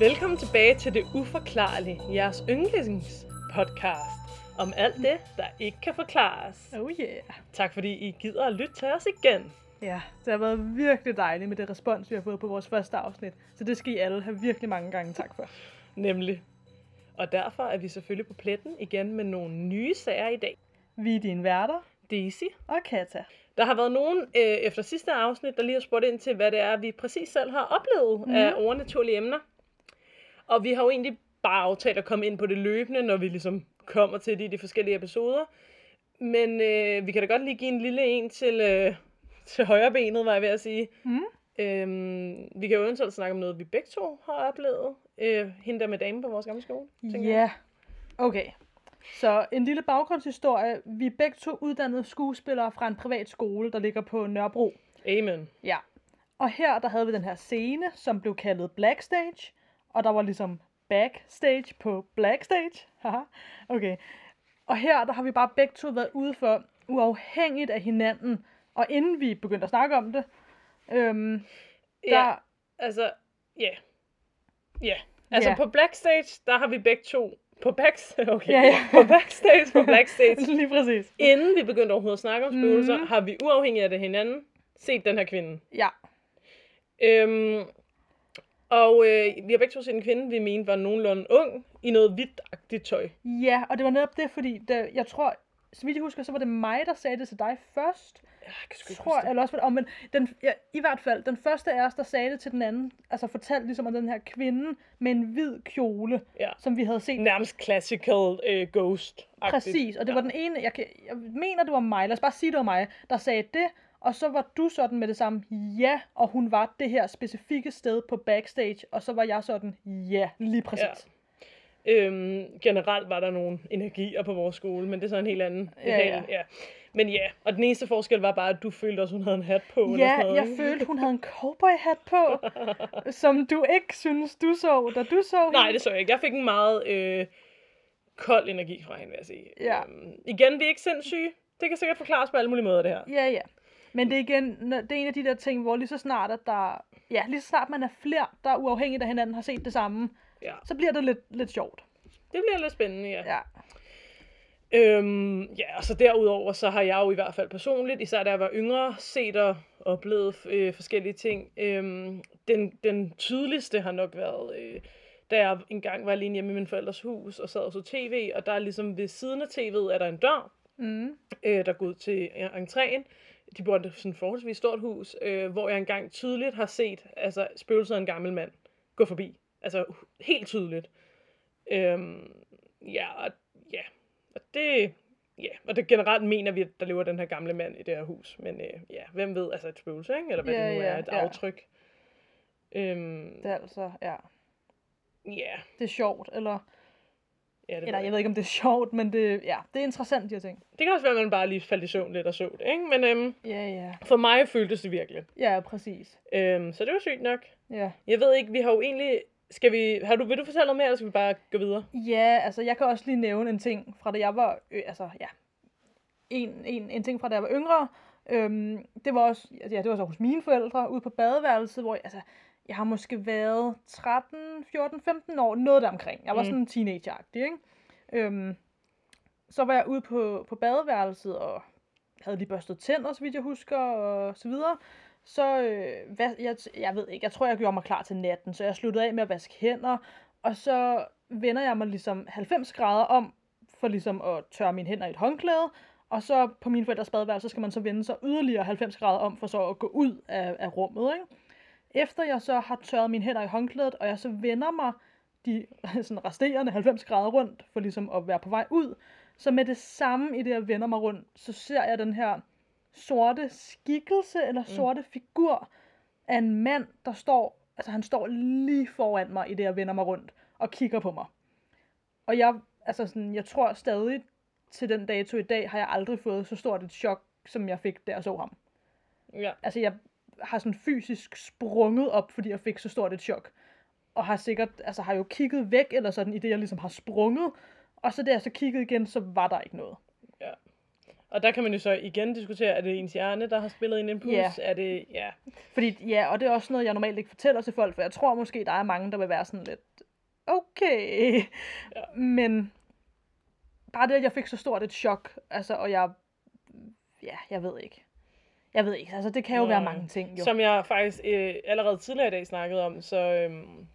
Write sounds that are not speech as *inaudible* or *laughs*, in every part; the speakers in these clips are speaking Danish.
Velkommen tilbage til Det Uforklarlige, jeres yndlingspodcast om alt det, der ikke kan forklares. Oh yeah. Tak fordi I gider at lytte til os igen. Ja, det har været virkelig dejligt med det respons, vi har fået på vores første afsnit. Så det skal I alle have virkelig mange gange tak for. Nemlig. Og derfor er vi selvfølgelig på pletten igen med nogle nye sager i dag. Vi er dine værter Daisy. og Kata. Der har været nogen øh, efter sidste afsnit, der lige har spurgt ind til, hvad det er, vi præcis selv har oplevet mm. af overnaturlige emner. Og vi har jo egentlig bare aftalt at komme ind på det løbende, når vi ligesom kommer til det i de forskellige episoder. Men øh, vi kan da godt lige give en lille en til, øh, *laughs* til højre benet, var jeg ved at sige. Mm. Øhm, vi kan jo eventuelt snakke om noget, vi begge to har oplevet. Øh, hende der med dame på vores gamle skole. tænker. Ja, okay. Så en lille baggrundshistorie. Vi er begge to uddannede skuespillere fra en privat skole, der ligger på Nørrebro. Amen. Ja. Og her, der havde vi den her scene, som blev kaldet Blackstage. Og der var ligesom backstage på Blackstage. *laughs* Haha. okay. Og her, der har vi bare begge to været ude for, uafhængigt af hinanden. Og inden vi begyndte at snakke om det, øhm, der, Ja, altså, ja. Ja. Altså Ja. på Blackstage, der har vi begge to... På backstage, *laughs* okay. Ja, ja. På backstage, på Blackstage. *laughs* lige præcis. Inden vi begyndte overhovedet at snakke om spøgelser, Mhm. har vi uafhængigt af det hinanden set den her kvinde. Ja, Øhm, og øh, vi har begge to set en kvinde, vi mente var nogenlunde ung, i noget hvidtagtigt tøj. ja, og det var netop det, fordi det, jeg tror, så vidt jeg husker, så var det mig, der sagde det til dig først. Jeg kan sgu ikke tror, det. eller også, var det- oh, men den, ja, i hvert fald, den første af os, der sagde det til den anden, altså fortalte ligesom om den her kvinde med en hvid kjole, Ja. som vi havde set. Nærmest classical øh, ghost -agtigt. Præcis, og det var den ene, jeg, jeg mener, det var mig, lad os bare sige, det var mig, der sagde det, og så var du sådan med det samme, ja, og hun var det her specifikke sted på backstage, og så var jeg sådan, ja, lige præcis. Ja. Øhm, generelt var der nogle energier på vores skole, men det er så en helt anden. Ja, ja. ja. Men ja, og den eneste forskel var bare, at du følte også, hun havde en hat på. eller Ja, sådan noget, jeg følte, hun havde en cowboyhat på, *laughs* som du ikke synes, du så, da du så Nej, hende. det så jeg ikke. Jeg fik en meget øh, kold energi fra hende, vil jeg sige. Ja. Øhm, igen, vi er ikke sindssyge. Det kan sikkert forklares på alle mulige måder, det her. Ja, ja. Men det er igen, det er en af de der ting, hvor lige så snart, at der, ja, lige så snart man er flere, der er uafhængigt af hinanden, har set det samme, Ja. så bliver det lidt, lidt sjovt. Det bliver lidt spændende, ja. Ja. Øhm, ja, og så derudover, så har jeg jo i hvert fald personligt, især da jeg var yngre, set og oplevet øh, forskellige ting. Øhm, den, den tydeligste har nok været, øh, da jeg engang var alene hjemme i min forældres hus og sad og så tv, og der er ligesom ved siden af tv'et, er der en dør, Mm. øh, der går ud til entréen. De bor i sådan et forholdsvis stort hus, øh, hvor jeg engang tydeligt har set altså, spøgelset af en gammel mand gå forbi. Altså helt tydeligt. Øhm, ja, og, ja, og det, ja, og det generelt mener vi, at der lever den her gamle mand i det her hus. Men øh, ja, hvem ved, altså et spøgelse, ikke? Eller hvad Ja, det nu ja, er, et ja. aftryk. Øhm, Det er altså, ja, ja, det er sjovt, eller, ja, det, eller jeg. ved ikke, om det er sjovt, men det, ja, det er interessant, de her ting. det kan også være, at man bare lige faldt i søvn lidt og så det, ikke? Men øhm, Ja, ja. for mig føltes det virkelig. Ja, præcis. Øhm, så det var sygt nok. Ja. Jeg ved ikke, vi har jo egentlig... Skal vi... Har du, vil du fortælle noget mere, eller skal vi bare gå videre? Ja, altså jeg kan også lige nævne en ting fra da jeg var, øh, altså ja, en, en, en ting fra da jeg var yngre. Øhm, det var også, ja, det var så hos mine forældre ude på badeværelset, hvor jeg, altså, jeg har måske været 13, 14, 15 år, noget der omkring. Jeg var Mm. sådan en teenager-agtig, ikke? Øhm, så var jeg ude på, på badeværelset og havde lige børstet tænder, så vidt jeg husker, og så videre. Så, øh, hvad, jeg, jeg ved ikke, jeg tror, jeg gjorde mig klar til natten, så jeg sluttede af med at vaske hænder, og så vender jeg mig ligesom 90 grader om, for ligesom at tørre mine hænder i et håndklæde, og så på min forældres badeværelse, så skal man så vende sig yderligere 90 grader om, for så at gå ud af, af rummet, ikke? Efter jeg så har tørret mine hænder i håndklædet, og jeg så vender mig de *laughs* sådan resterende 90 grader rundt, for ligesom at være på vej ud, så med det samme i det, jeg vender mig rundt, så ser jeg den her sorte skikkelse, eller sorte figur af en mand, der står, altså han står lige foran mig i det, jeg vender mig rundt, og kigger på mig. Og jeg, altså sådan, jeg tror stadig til den dato i dag, har jeg aldrig fået så stort et chok, som jeg fik, da jeg så ham. Ja. Altså, jeg har sådan fysisk sprunget op, fordi jeg fik så stort et chok. Og har sikkert, altså har jo kigget væk, eller sådan, i det, jeg ligesom har sprunget. Og så da jeg så kiggede igen, så var der ikke noget. Og der kan man jo så igen diskutere, er det ens hjerne, der har spillet en impuls? Ja. Er det, ja. Fordi, ja, og det er også noget, jeg normalt ikke fortæller til folk, for jeg tror måske, der er mange, der vil være sådan lidt, okay. Ja. Men bare det, at jeg fik så stort et chok, altså, og jeg, ja, jeg ved ikke. Jeg ved ikke, altså det kan jo Nej. være mange ting, jo. Som jeg faktisk øh, allerede tidligere i dag snakkede om, så øhm,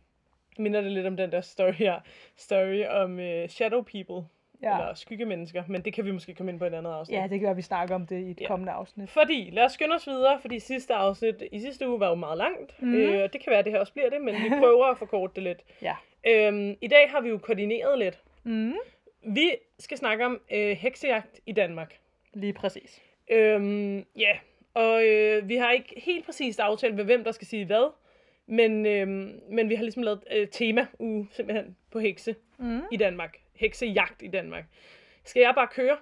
minder det lidt om den der story her. Story om øh, shadow people, ja. eller skyggemennesker, men det kan vi måske komme ind på i et andet afsnit. ja, det kan være, vi snakker om det i et Ja. kommende afsnit. Fordi, lad os skynde os videre, fordi sidste afsnit i sidste uge var jo meget langt. Mm. Øh, og det kan være, at det her også bliver det, men vi prøver at forkorte det lidt. *laughs* Ja. Øhm, I dag har vi jo koordineret lidt. Mm. Vi skal snakke om øh, heksejagt i Danmark. Lige præcis. Øhm, ja, og øh, vi har ikke helt præcist aftalt, med hvem der skal sige hvad. Men, øhm, men vi har ligesom lavet øh, tema uge simpelthen på hekse Mm. i Danmark. Heksejagt i Danmark. Skal jeg bare køre?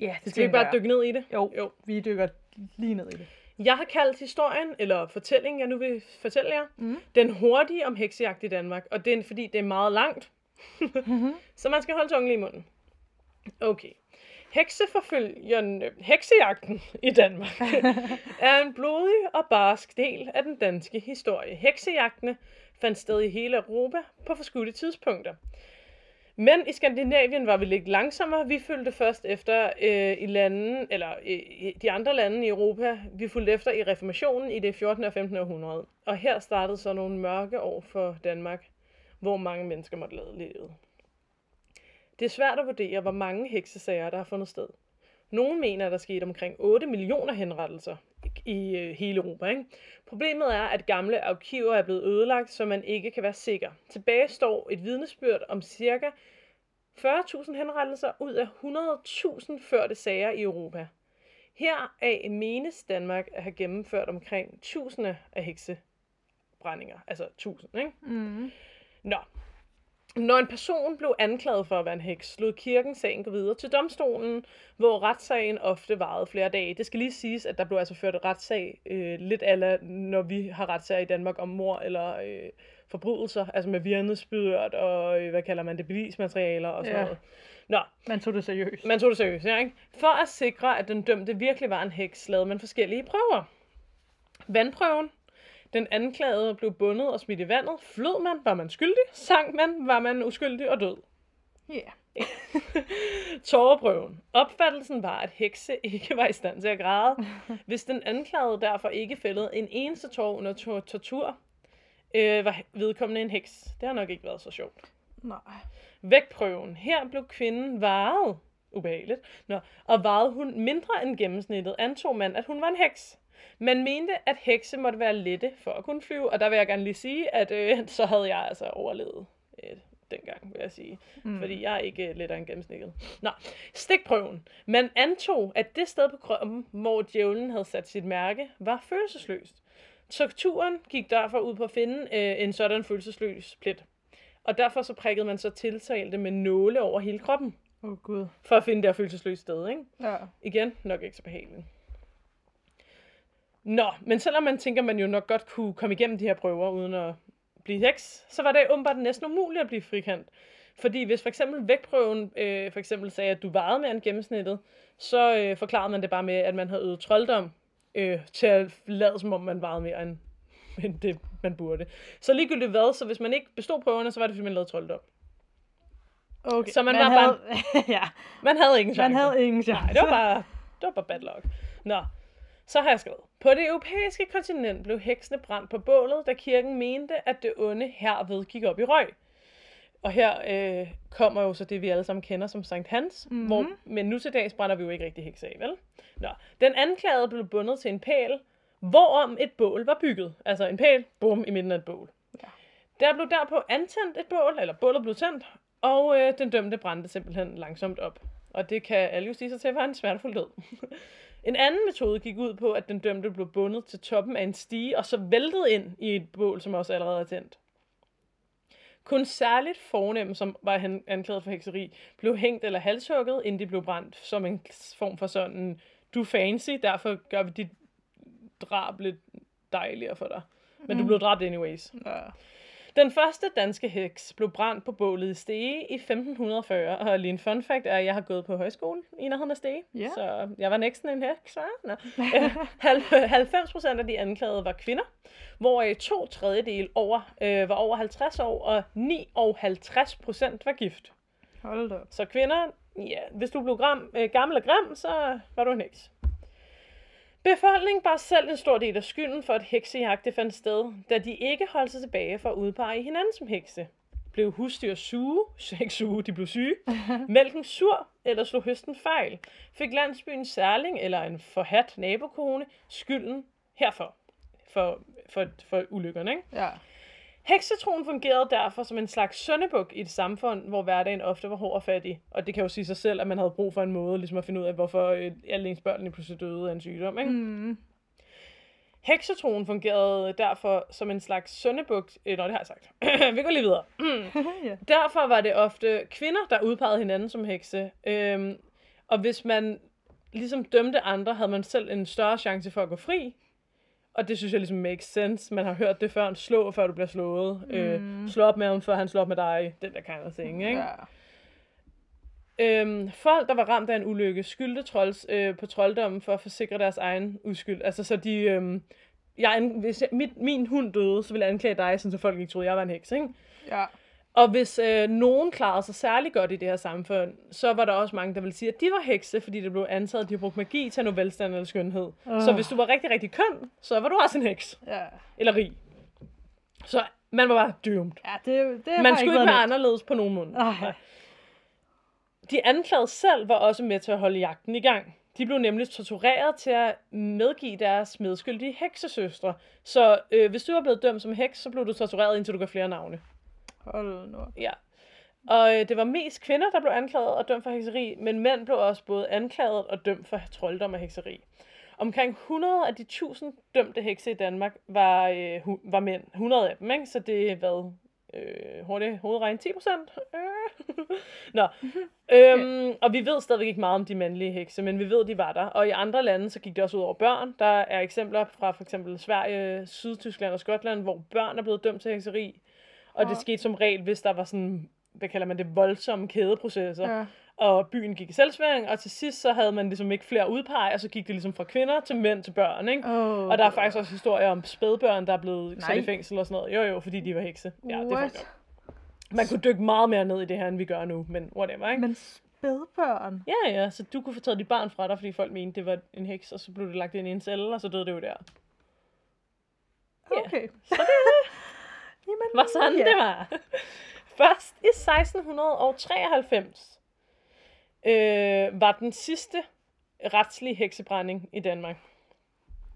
Ja, det Skal vi ikke bare dykke ned i det? Jo, Jo. vi dykker lige ned i det. Jeg har kaldt historien, eller fortællingen, jeg nu vil fortælle jer, Mm. den hurtige om heksejagt i Danmark. Og det er fordi, det er meget langt, Mm-hmm. *laughs* så man skal holde tungen lige i munden. Okay. Hekseforfølgeren, heksejagten i Danmark *laughs* er en blodig og barsk del af den danske historie. Heksejagtene fandt sted i hele Europa på forskudte tidspunkter. Men i Skandinavien var vi lidt langsommere. Vi fulgte først efter øh, i landen, eller øh, de andre lande i Europa. Vi fulgte efter i reformationen i det 14. og 15. århundrede. Og her startede så nogle mørke år for Danmark, hvor mange mennesker måtte lade livet. Det er svært at vurdere, hvor mange heksesager, der har fundet sted. Nogle mener, at der skete omkring 8 millioner henrettelser i øh, hele Europa. Ikke? Problemet er, at gamle arkiver er blevet ødelagt, så man ikke kan være sikker. Tilbage står et vidnesbyrd om ca. 40.000 henrettelser ud af 100.000 førte sager i Europa. Heraf menes Danmark at have gennemført omkring tusinde af heksebrændinger. Altså 1000, ikke? Mm. Nå. Når en person blev anklaget for at være en heks, lod kirken sagen gå videre til domstolen, hvor retssagen ofte varede flere dage. Det skal lige siges, at der blev altså ført retssag øh, lidt ala, når vi har retssager i Danmark om mor eller øh, forbrydelser, altså med vidnesbyrd og, øh, hvad kalder man det, bevismaterialer og sådan Ja. noget. Nå, Man tog det seriøst. man tog det seriøst, ja, ikke? For at sikre, at den dømte virkelig var en heks, lavede man forskellige prøver. Vandprøven. Den anklagede blev bundet og smidt i vandet. Flød man, var man skyldig. Sang man, var man uskyldig og død. Ja. *laughs* Tåreprøven. Opfattelsen var, at hekse ikke var i stand til at græde. *laughs* Hvis den anklagede derfor ikke fældede en eneste tår under tor- tortur, øh, var vedkommende en heks. Det har nok ikke været så sjovt. Nej. Vægtprøven. Her blev kvinden varet. Ubehageligt. Nå, og vejede hun mindre end gennemsnittet, antog man, at hun var en heks. Man mente, at hekse måtte være lette for at kunne flyve, og der vil jeg gerne lige sige, at øh, *laughs* så havde jeg altså overlevet øh, dengang, vil jeg sige. Mm. Fordi jeg er ikke øh, lettere end gennemsnittet. Nå, stikprøven. Man antog, at det sted på kroppen, hvor djævlen havde sat sit mærke, var følelsesløst. Torturen gik derfor ud på at finde øh, en sådan følelsesløs plet. Og derfor så prikkede man så tiltalte med nåle over hele kroppen, Åh oh, gud. for at finde det her følelsesløse sted, ikke? Ja. Igen, nok ikke så behageligt. Nå, men selvom man tænker, man jo nok godt kunne komme igennem de her prøver uden at blive heks, så var det åbenbart næsten umuligt at blive frikendt. Fordi hvis for eksempel vægtprøven øh, for eksempel sagde, at du vejede mere end gennemsnittet, så øh, forklarede man det bare med, at man havde øvet trolddom øh, til at lade som om man vejede mere end, *laughs* end det, man burde. Så ligegyldigt hvad, så hvis man ikke bestod prøverne, så var det fordi, man lavede trolddom. Okay. Så man var bare- havde... *laughs* ja, Man havde ingen chance. man havde ingen chance. Nej, det var bare, det var bare bad luck. Nå, så har jeg skrevet. På det europæiske kontinent blev heksene brændt på bålet, da kirken mente, at det onde herved gik op i røg. Og her øh, kommer jo så det, vi alle sammen kender som Sankt Hans, Mhm. mm-hmm. hvor, men nu til dags brænder vi jo ikke rigtig hekse af, vel? Nå, den anklagede blev bundet til en pæl, hvorom et bål var bygget. Altså en pæl, bum, i midten af et bål. Ja. Der blev derpå antændt et bål, eller bålet blev tændt, og øh, den dømte brændte simpelthen langsomt op. Og det kan alle jo sige sig til var en smertefuld død. *laughs* en anden metode gik ud på, at den dømte blev bundet til toppen af en stige, og så væltet ind i et bål, som også allerede er tændt. Kun særligt fornem, som var anklaget for hekseri, blev hængt eller halshugget, inden de blev brændt, som en form for sådan, du fancy, derfor gør vi dit drab lidt dejligere for dig. Men mm. du blev dræbt anyways. Ja. Den første danske heks blev brændt på bålet i Stege i 1540, og lige en fun fact er, at jeg har gået på højskole i nærheden af Stege, Ja. så jeg var næsten en heks? Nå. *laughs* Øh, halv- 90 procent af de anklagede var kvinder, hvoraf to tredjedel over, øh, var over 50 år, og 59 procent var gift. Hold da. Så kvinder, ja, hvis du blev gram, øh, gammel og grim, så var du en heks. Befolkningen bar selv en stor del af skylden for, at heksejagt det fandt sted, da de ikke holdt sig tilbage for at udpege hinanden som hekse. Blev husdyr suge, *laughs* ikke suge, de blev syge, *laughs* mælken sur eller slog høsten fejl, fik landsbyens særling eller en forhat nabokone skylden herfor. For, for, for ulykkerne, ikke? Ja. Heksetroen fungerede derfor som en slags søndebuk i et samfund, hvor hverdagen ofte var hård og fattig. Og det kan jo sige sig selv, at man havde brug for en måde ligesom at finde ud af, hvorfor øh, alle ens børn lige pludselig døde af en sygdom. Ikke? Mm. Heksetroen fungerede derfor som en slags søndebuk. Øh, nå, det har jeg sagt. *clears throat* Vi går lige videre. *laughs* ja. Derfor var det ofte kvinder, der udpegede hinanden som hekse. Øhm, og hvis man ligesom dømte andre, havde man selv en større chance for at gå fri. Og det synes jeg ligesom makes sense. Man har hørt det før, slå før du bliver slået. Mm. Øh, slå op med ham, før han slår op med dig. Den der kind of thing, ikke? ja. Øhm, folk, der var ramt af en ulykke, skyldte trolds, øh, på trolddommen for at forsikre deres egen uskyld. Altså, så de... øhm, jeg, hvis jeg, mit, min hund døde, så ville jeg anklage dig, sådan, så folk ikke troede, jeg var en heks, ikke? ja. Og hvis øh, nogen klarede sig særlig godt i det her samfund, så var der også mange, der ville sige, at de var hekse, fordi det blev antaget, at de brugte magi til at nå velstand eller skønhed. Uh. Så hvis du var rigtig, rigtig køn, så var du også en heks. Ja. Eller rig. Så man var bare dømt. Ja, det, det Man skulle ikke være nemt. anderledes på nogen måde. De anklagede selv var også med til at holde jagten i gang. De blev nemlig tortureret til at medgive deres medskyldige heksesøstre. Så øh, hvis du var blevet dømt som heks, så blev du tortureret, indtil du gav flere navne. Hold nu. Ja. Og øh, det var mest kvinder, der blev anklaget og dømt for hekseri, men mænd blev også både anklaget og dømt for trolddom og hekseri. Omkring 100 af de 1000 dømte hekse i Danmark var, øh, var mænd. 100 af dem, ikke? Så det er hvad? Øh, hurtigt hovedregn 10 procent? Øh. *laughs* Nå. *laughs* øhm, og vi ved stadigvæk ikke meget om de mandlige hekse, men vi ved, de var der. Og i andre lande, så gik det også ud over børn. Der er eksempler fra for eksempel Sverige, Sydtyskland og Skotland, hvor børn er blevet dømt til hekseri. Og det Ja. skete som regel, hvis der var sådan, hvad kalder man det, voldsomme kædeprocesser. Ja. Og byen gik i selvsværing, og til sidst så havde man ligesom ikke flere udpege, og så gik det ligesom fra kvinder til mænd til børn, ikke? Oh, Og der er faktisk også historier om spædbørn, der er blevet sat i Nej. fængsel og sådan noget. Jo jo, fordi de var hekse. Ja, det er What? up. Man kunne dykke meget mere ned i det her, end vi gør nu, men whatever, ikke? Men spædbørn? Ja, ja, så du kunne få taget dit barn fra dig, fordi folk mente, det var en heks, og så blev det lagt ind i en celle, og så døde det jo der. Ja. Okay. Så det *laughs* Jamen, var sådan, ja. det var. *laughs* Først i 1693 øh, var den sidste retslige heksebrænding i Danmark.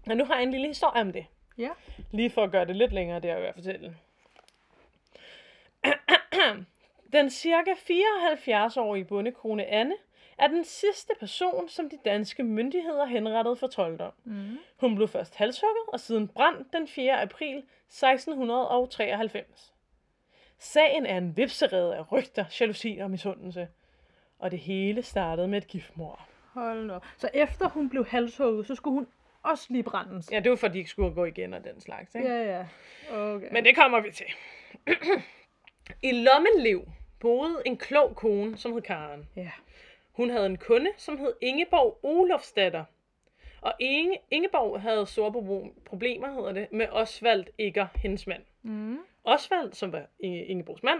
Og nu har jeg en lille historie om det. Ja. Lige for at gøre det lidt længere, det jeg at fortælle. *clears throat* Den cirka 74-årige bondekone Anne er den sidste person, som de danske myndigheder henrettede for trolddom. Mm. Hun blev først halshugget og siden brændt den 4. april 1693. Sagen er en vipserede af rygter, jalousi og misundelse. Og det hele startede med et giftmord. Hold op. Så efter hun blev halshugget, så skulle hun også lige brændes? Ja, det var for, at de ikke skulle gå igen og den slags. Ikke? Ja, ja. Okay. Men det kommer vi til. *clears throat* I Lommelev boede en klog kone, som hed Karen. Ja. Hun havde en kunde, som hed Ingeborg Olofsdatter. Og Inge, Ingeborg havde store pro- problemer, hedder det, med Osvald Igger, hendes mand. Mm. Osvald, som var Inge, Ingeborgs mand,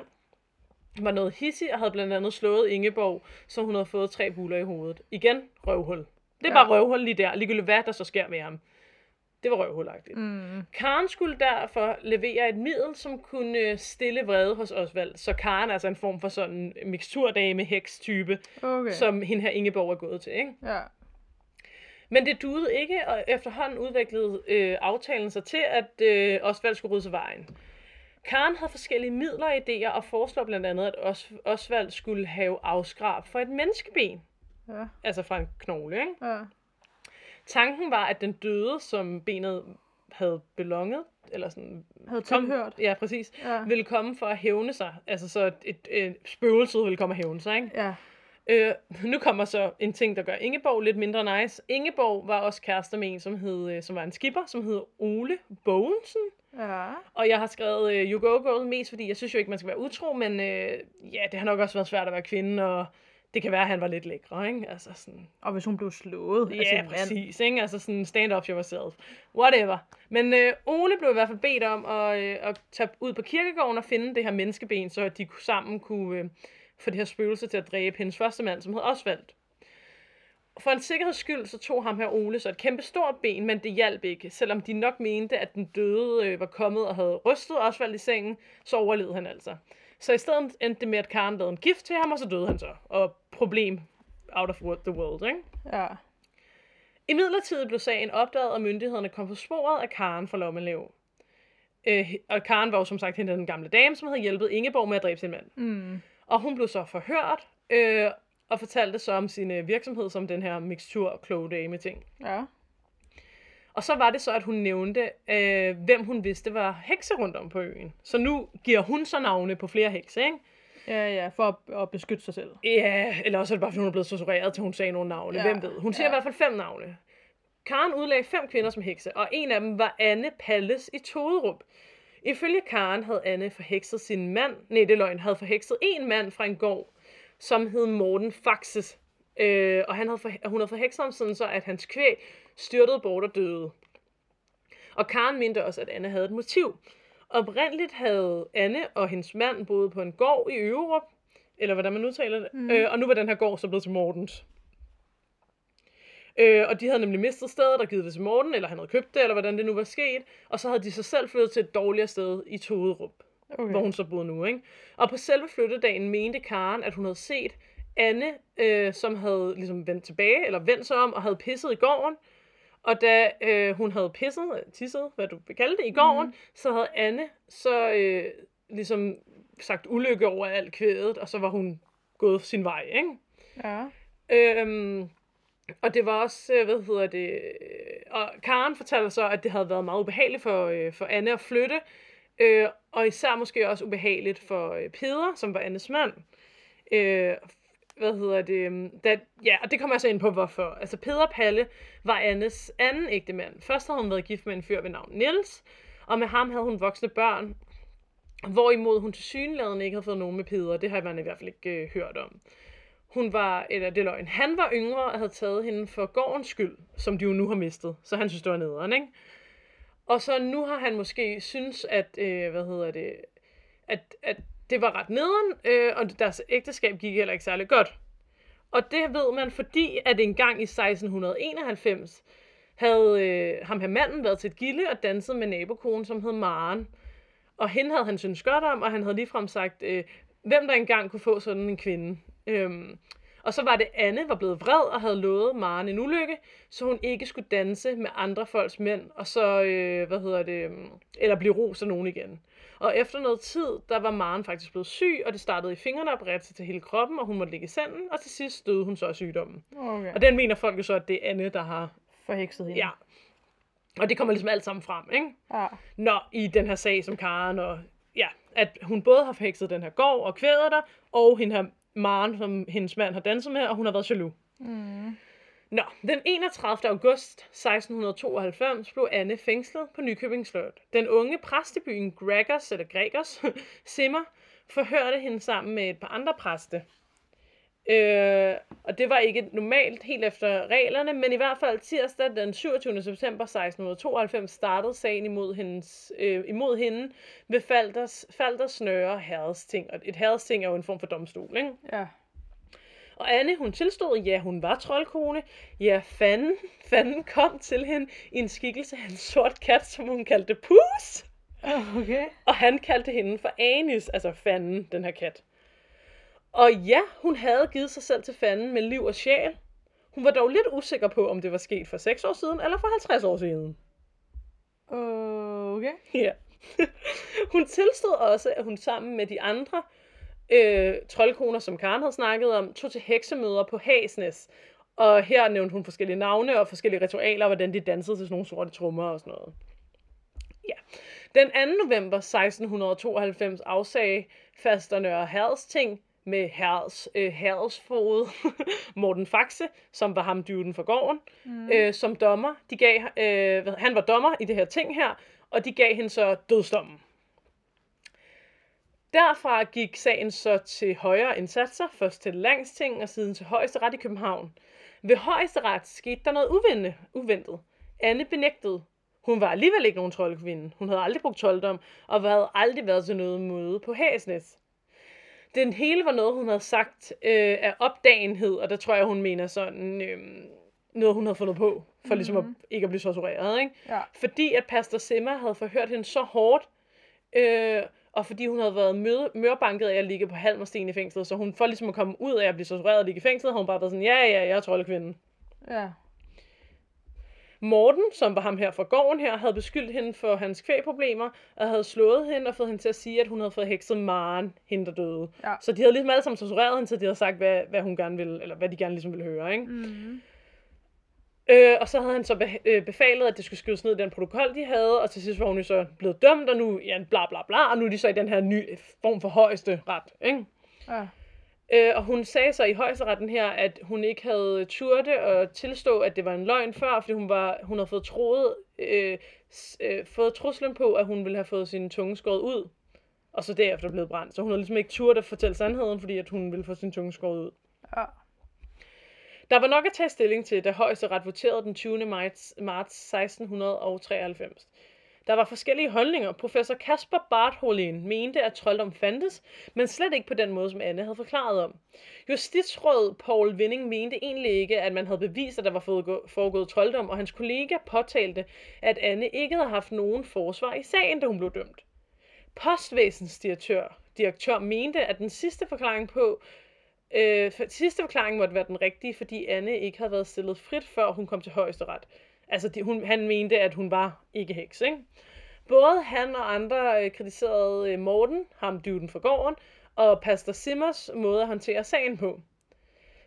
var noget hissig og havde blandt andet slået Ingeborg, så hun havde fået tre buler i hovedet. Igen, røvhul. Det er Ja. bare røvhul lige der, ligegyldigt hvad der så sker med ham. Det var røvhulagtigt. Mm. Karen skulle derfor levere et middel, som kunne stille vrede hos Osvald. Så Karen er altså en form for sådan en miksturdame, heks-type, Okay. som hende her Ingeborg er gået til. Ikke? Ja. Men det duede ikke, og efterhånden udviklede øh, aftalen sig til, at øh, Osvald skulle rydde sig vejen. Karen havde forskellige midler og idéer, og foreslår blandt andet, at Os- Osvald skulle have afskrab for et menneskeben. Ja. Altså fra en knogle, ikke? Ja. Tanken var, at den døde, som benet havde belonget, eller sådan... Havde kom- tilhørt. Ja, præcis. Ja. Ville komme for at hævne sig. Altså så et, et, et spøgelse ville komme og hævne sig, ikke? Ja. Øh, nu kommer så en ting, der gør Ingeborg lidt mindre nice. Ingeborg var også kærester med en, som, hed, øh, som var en skipper, som hed Ole Bogensen. Ja. Og jeg har skrevet øh, You Go Girl mest, fordi jeg synes jo ikke, man skal være utro, men øh, ja, det har nok også været svært at være kvinde, og det kan være, at han var lidt lækre, ikke? Altså sådan, Og hvis hun blev slået af sin ja, mand. præcis, ikke? Altså sådan stand up for yourself. Whatever. Men øh, Ole blev i hvert fald bedt om at, øh, at tage ud på kirkegården og finde det her menneskeben, så de sammen kunne øh, få det her spøgelse til at dræbe hendes første mand, som hed Osvald. For en sikkerheds skyld, så tog ham her Ole så et kæmpe stort ben, men det hjalp ikke. Selvom de nok mente, at den døde øh, var kommet og havde rystet Osvald i sengen, så overlevede han altså. Så i stedet endte det med, at Karen lavede en gift til ham, og så døde han så. Og problem out of the world, ikke? Ja. I midlertid blev sagen opdaget, og myndighederne kom på sporet af Karen fra Lommelev. Øh, og Karen var jo som sagt hende den gamle dame, som havde hjulpet Ingeborg med at dræbe sin mand. Mm. Og hun blev så forhørt, øh, og fortalte så om sin øh, virksomhed som den her mixtur kloge dame ting. Ja. Og så var det så, at hun nævnte, øh, hvem hun vidste var hekse rundt om på øen. Så nu giver hun så navne på flere hekse, ikke? Ja, ja, for at, at beskytte sig selv. Ja, eller også er det bare, fordi hun er blevet censureret, til hun sagde nogle navne. Ja. Hvem ved? Hun siger ja. i hvert fald fem navne. Karen udlagde fem kvinder som hekse, og en af dem var Anne Palles i Toderup. Ifølge Karen havde Anne forhekset sin mand, nej det løgn, havde forhekset en mand fra en gård, som hed Morten Faxes. Øh, og han havde for, hun havde forhekset ham sådan så, at hans kvæg styrtede bort og døde. Og Karen mente også, at Anne havde et motiv. Oprindeligt havde Anne og hendes mand boet på en gård i Øverup, eller hvordan man udtaler det, mm. øh, og nu var den her gård så blevet til Mortens. Øh, og de havde nemlig mistet stedet og givet det til Morten, eller han havde købt det, eller hvordan det nu var sket. Og så havde de sig selv flyttet til et dårligere sted i Toderup, okay. Hvor hun så boede nu. Ikke? Og på selve flyttedagen mente Karen, at hun havde set Anne, øh, som havde ligesom vendt tilbage, eller vendt sig om, og havde pisset i gården. Og da øh, hun havde pisset, tisset, hvad du vil kalde det, i gården, mm. så havde Anne så øh, ligesom sagt ulykke over alt kvædet, og så var hun gået sin vej, ikke? Ja. Øhm, og det var også, øh, hvad hedder det, øh, og Karen fortalte så, at det havde været meget ubehageligt for, øh, for Anne at flytte, øh, og især måske også ubehageligt for øh, Peder, som var Annes mand. Øh, hvad hedder det, øhm, da, ja, og det kommer jeg så ind på, hvorfor. Altså, Peder Palle var Annes anden ægte mand. Først havde hun været gift med en fyr ved navn Niels, og med ham havde hun voksne børn, hvorimod hun til synligheden ikke havde fået nogen med Peder. Det har man i hvert fald ikke øh, hørt om. Hun var, eller det løgn, han var yngre og havde taget hende for gårdens skyld, som de jo nu har mistet. Så han synes, det var nederen, ikke? Og så nu har han måske synes, at, øh, hvad hedder det, at, at det var ret nederen, øh, og deres ægteskab gik heller ikke særlig godt. Og det ved man, fordi at en gang i 1691 havde øh, ham her manden været til et gilde og danset med nabokonen, som hed Maren. Og hende havde han syntes godt om, og han havde ligefrem sagt, øh, hvem der engang kunne få sådan en kvinde. Øhm, og så var det, Anne var blevet vred og havde lovet Maren en ulykke, så hun ikke skulle danse med andre folks mænd, og så, øh, hvad hedder det, eller blive ros af nogen igen. Og efter noget tid, der var Maren faktisk blevet syg, og det startede i fingrene og bredte sig til hele kroppen, og hun måtte ligge i sengen, og til sidst døde hun så af sygdommen. Okay. Og den mener folk jo så, at det er Anne, der har, Forhekset hende. ja. Og det kommer ligesom alt sammen frem, ikke? ja. Nå, i den her sag som Karen, og ja, at hun både har forhekset den her gård og kvædet der, og hende her Maren, som hendes mand har danset med, og hun har været jaloux. Mm. Nå, den 31. august 1692 blev Anne fængslet på Nykøbing Slot. Den unge præst i byen Gregers, eller Gregers, *laughs* Simmer, forhørte hende sammen med et par andre præste. Øh, og det var ikke normalt helt efter reglerne, men i hvert fald tirsdag den 27. september 1692 startede sagen imod, hendes, øh, imod hende ved Falders, Falders Snøre Herredsting. Og et herredsting er jo en form for domstol, ikke? Ja. Og Anne, hun tilstod, ja, hun var troldkone. Ja, fanden, fanden kom til hende i en skikkelse af en sort kat, som hun kaldte Pus. Okay. Og han kaldte hende for Anis, altså fanden, den her kat. Og ja, hun havde givet sig selv til fanden med liv og sjæl. Hun var dog lidt usikker på, om det var sket for 6 år siden eller for 50 år siden. Okay. Ja. *laughs* hun tilstod også, at hun sammen med de andre øh, troldkoner, som Karen havde snakket om, tog til heksemøder på Hasnes. Og her nævnte hun forskellige navne og forskellige ritualer, og hvordan de dansede til sådan nogle sorte trommer og sådan noget. Ja. Den 2. november 1692 afsagde Faster Nørre Herredsting med herreds, øh, herredsfod *laughs* Morten Faxe, som var ham dyven for gården, mm. øh, som dommer. De gav, øh, han var dommer i det her ting her, og de gav hende så dødsdommen. Derfra gik sagen så til højere indsatser, først til Langsting og siden til højesteret i København. Ved højesteret skete der noget uvente, uventet. Anne benægtede. Hun var alligevel ikke nogen troldkvinde. Hun havde aldrig brugt trolddom, og havde aldrig været til noget møde på Hæsnes. Den hele var noget, hun havde sagt øh, af opdagenhed, og der tror jeg, hun mener sådan øh, noget, hun havde fundet på, for mm-hmm. ligesom at, ikke at blive tortureret. Ikke? Ja. Fordi at Pastor Simmer havde forhørt hende så hårdt, øh, og fordi hun havde været møde, mørbanket af at ligge på halm og sten i fængslet, så hun for ligesom at komme ud af at blive tortureret og ligge i fængslet, havde hun bare været sådan, ja, ja, jeg er troldkvinde. Ja. Morten, som var ham her fra gården her, havde beskyldt hende for hans kvægproblemer, og havde slået hende og fået hende til at sige, at hun havde fået hekset Maren, hende der døde. Ja. Så de havde ligesom alle sammen tortureret hende, så de havde sagt, hvad, hvad hun gerne ville, eller hvad de gerne ligesom ville høre, ikke? Mm. Øh, og så havde han så be- øh, befalet, at det skulle skrives ned i den protokol, de havde, og til sidst var hun jo så blevet dømt, og nu, ja, bla bla bla, og nu er de så i den her nye form for højeste ret, ikke? Ja. Øh, og hun sagde så i højesteretten her, at hun ikke havde turte og tilstå, at det var en løgn før, fordi hun, var, hun havde fået, troet, øh, øh, fået truslen på, at hun ville have fået sin tunge skåret ud, og så derefter blevet brændt. Så hun havde ligesom ikke turt at fortælle sandheden, fordi at hun ville få sin tunge skåret ud. Ja. Der var nok at tage stilling til, da højesteret voterede den 20. marts, marts 1693. Der var forskellige holdninger. Professor Kasper Bartholin mente, at trolddom fandtes, men slet ikke på den måde, som Anne havde forklaret om. Justitsråd Paul Vinding mente egentlig ikke, at man havde bevist, at der var foregået trolddom, og hans kollega påtalte, at Anne ikke havde haft nogen forsvar i sagen, da hun blev dømt. Postvæsens direktør, direktør mente, at den sidste forklaring på, øh, for- sidste forklaring måtte være den rigtige, fordi Anne ikke havde været stillet frit, før hun kom til højesteret. Altså, de, hun, han mente, at hun var ikke heks, ikke? Både han og andre øh, kritiserede øh, Morten, ham dyvden for gården, og Pastor Simmers måde at håndtere sagen på.